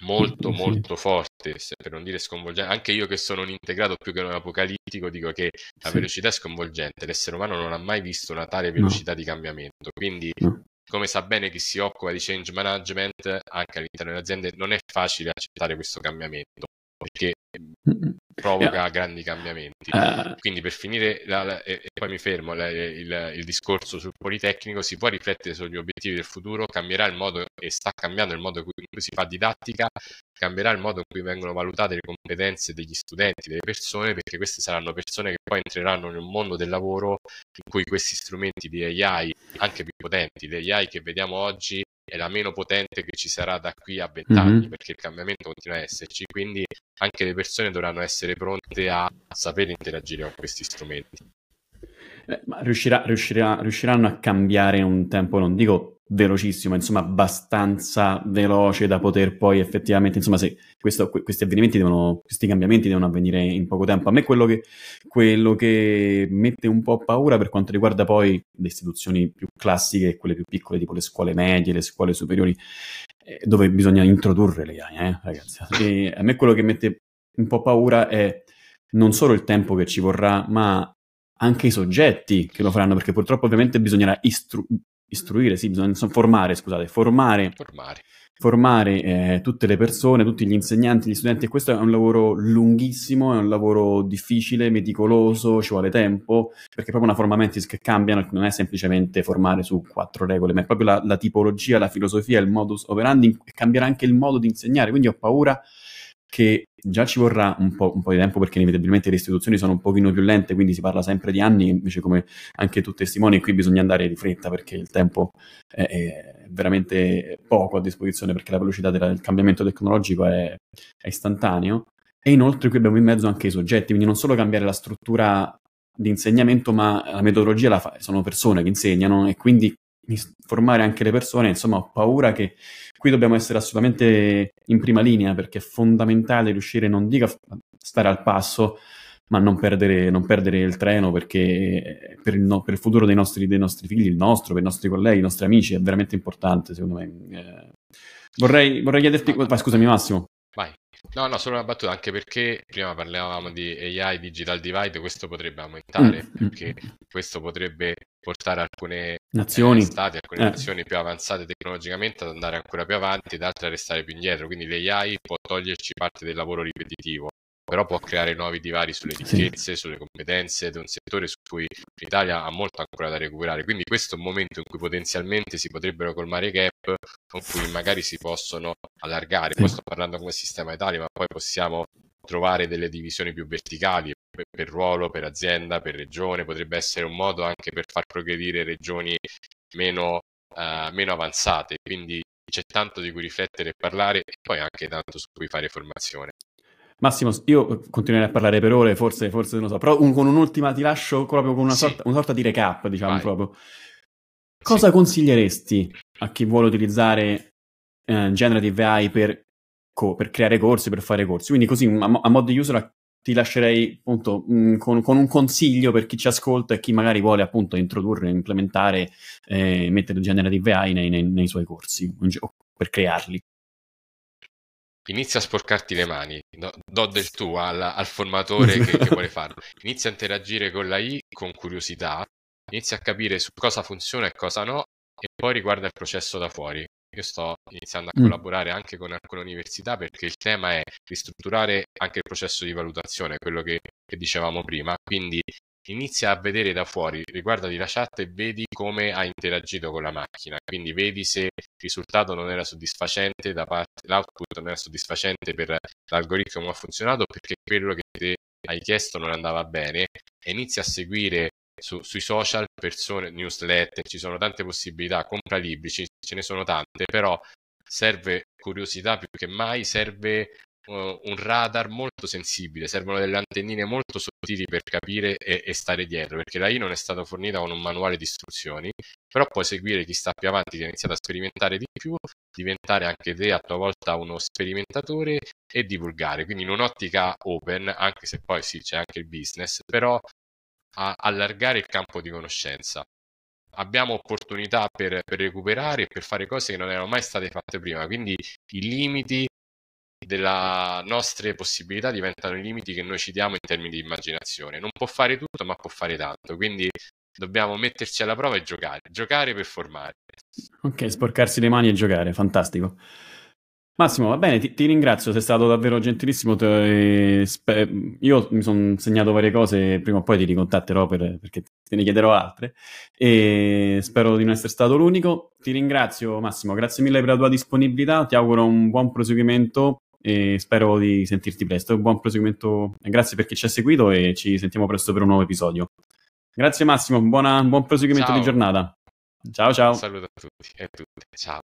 molto molto forte, per non dire sconvolgente. Anche io che sono un integrato più che un apocalittico dico che la velocità è sconvolgente, l'essere umano non ha mai visto una tale velocità no. di cambiamento. Quindi no. come sa bene chi si occupa di change management, anche all'interno delle aziende non è facile accettare questo cambiamento, perché provoca grandi cambiamenti. Uh. Quindi per finire, la, e, e, poi mi fermo, la, il, il, discorso sul Politecnico, si può riflettere sugli obiettivi del futuro, cambierà il modo, e sta cambiando il modo in cui si fa didattica, cambierà il modo in cui vengono valutate le competenze degli studenti, delle persone, perché queste saranno persone che poi entreranno nel mondo del lavoro in cui questi strumenti di AI, anche più potenti, le AI che vediamo oggi, è la meno potente che ci sarà da qui a vent'anni, mm-hmm. perché il cambiamento continua a esserci, quindi anche le persone dovranno essere pronte a sapere interagire con questi strumenti. Eh, ma riuscirà, riuscirà, riusciranno a cambiare in un tempo, non dico velocissimo, insomma abbastanza veloce da poter poi effettivamente, insomma se questo, questi avvenimenti devono, questi cambiamenti devono avvenire in poco tempo. A me quello che, quello che mette un po' paura per quanto riguarda poi le istituzioni più classiche e quelle più piccole, tipo le scuole medie, le scuole superiori, eh, dove bisogna introdurre le AI, eh, ragazzi. E a me quello che mette un po' paura è non solo il tempo che ci vorrà, ma anche i soggetti che lo faranno, perché purtroppo ovviamente bisognerà istru- istruire, sì, bisogna formare, scusate, formare, formare, formare eh, tutte le persone, tutti gli insegnanti, gli studenti, e questo è un lavoro lunghissimo, è un lavoro difficile, meticoloso, ci vuole tempo, perché è proprio una forma mentis che cambiano, non è semplicemente formare su quattro regole, ma è proprio la, la tipologia, la filosofia, il modus operandi, cambierà anche il modo di insegnare, quindi ho paura che già ci vorrà un po', un po', di tempo perché inevitabilmente le istituzioni sono un pochino più lente, quindi si parla sempre di anni, invece come anche tu testimoni, qui bisogna andare di fretta perché il tempo è, è veramente poco a disposizione perché la velocità del cambiamento tecnologico è, è istantaneo. E inoltre qui abbiamo in mezzo anche i soggetti, quindi non solo cambiare la struttura di insegnamento, ma la metodologia la fa, sono persone che insegnano e quindi formare anche le persone, insomma ho paura che qui dobbiamo essere assolutamente in prima linea perché è fondamentale riuscire, non dico a stare al passo, ma non perdere, non perdere il treno perché per il, no, per il futuro dei nostri, dei nostri, figli, il nostro, per i nostri colleghi, i nostri amici è veramente importante secondo me. Eh, vorrei, vorrei chiederti, vai, scusami Massimo. Vai. No, no, solo una battuta, anche perché prima parlavamo di AI Digital Divide, questo potrebbe aumentare, mm, mm perché questo potrebbe portare alcune nazioni, eh, stati, alcune eh. nazioni più avanzate tecnologicamente ad andare ancora più avanti ed altre a restare più indietro. Quindi l'AI può toglierci parte del lavoro ripetitivo, però può creare nuovi divari sulle ricchezze, sì. sulle competenze di un settore su cui l'Italia ha molto ancora da recuperare. Quindi questo è un momento in cui potenzialmente si potrebbero colmare gap con cui magari si possono allargare. Poi sto parlando come sistema Italia, ma poi possiamo trovare delle divisioni più verticali per, per ruolo, per azienda, per regione. Potrebbe essere un modo anche per far progredire regioni meno, uh, meno avanzate. Quindi c'è tanto di cui riflettere e parlare e poi anche tanto su cui fare formazione. Massimo, io continuerei a parlare per ore, forse, forse non lo so, però un, con un'ultima ti lascio proprio con una, sì. sorta, una sorta, di recap, diciamo Vai. proprio. Cosa sì. consiglieresti a chi vuole utilizzare eh, Generative AI per, co- per, creare corsi, per fare corsi? Quindi così, a, a modo di user, ti lascerei appunto mh, mm, con, con, un consiglio per chi ci ascolta e chi magari vuole appunto introdurre, implementare, eh, mettere Generative AI nei, nei, nei suoi corsi, per crearli inizia a sporcarti le mani, do, do del tuo al, al formatore che, che, vuole farlo, (laughs) inizia a interagire con la I con curiosità, inizia a capire su cosa funziona e cosa no e poi riguarda il processo da fuori. Io sto iniziando a mm. collaborare anche con alcune università perché il tema è ristrutturare anche il processo di valutazione, quello che, che dicevamo prima, quindi inizia a vedere da fuori, riguardati la chat e vedi come ha interagito con la macchina, quindi vedi se il risultato non era soddisfacente da parte, l'output non era soddisfacente per l'algoritmo ha funzionato perché quello che ti hai chiesto non andava bene. E inizia a seguire su, sui social persone, newsletter, ci sono tante possibilità, compra libri, ce ne sono tante, però serve curiosità più che mai, serve uh, un radar molto sensibile, servono delle antennine molto sottili per capire e, e, stare dietro, perché la I non è stata fornita con un manuale di istruzioni, però puoi seguire chi sta più avanti, che ha iniziato a sperimentare di più, diventare anche te a tua volta uno sperimentatore e divulgare, quindi in un'ottica open, anche se poi sì c'è anche il business, però a allargare il campo di conoscenza abbiamo opportunità per, per, recuperare e per fare cose che non erano mai state fatte prima. Quindi i limiti delle nostre possibilità diventano i limiti che noi ci diamo in termini di immaginazione. Non può fare tutto, ma può fare tanto. Quindi dobbiamo metterci alla prova e giocare. Giocare per formare. Ok, sporcarsi le mani e giocare, fantastico. Massimo, va bene, ti, ti ringrazio, sei stato davvero gentilissimo. Te, spe- io mi sono segnato varie cose, prima o poi ti ricontatterò per, perché te ne chiederò altre. E spero di non essere stato l'unico. Ti ringrazio, Massimo, grazie mille per la tua disponibilità. Ti auguro un buon proseguimento e spero di sentirti presto. Buon proseguimento, grazie per chi ci ha seguito e ci sentiamo presto per un nuovo episodio. Grazie Massimo, buona, buon proseguimento ciao. di giornata. Ciao ciao. Un saluto a tutti e a tutte. Ciao.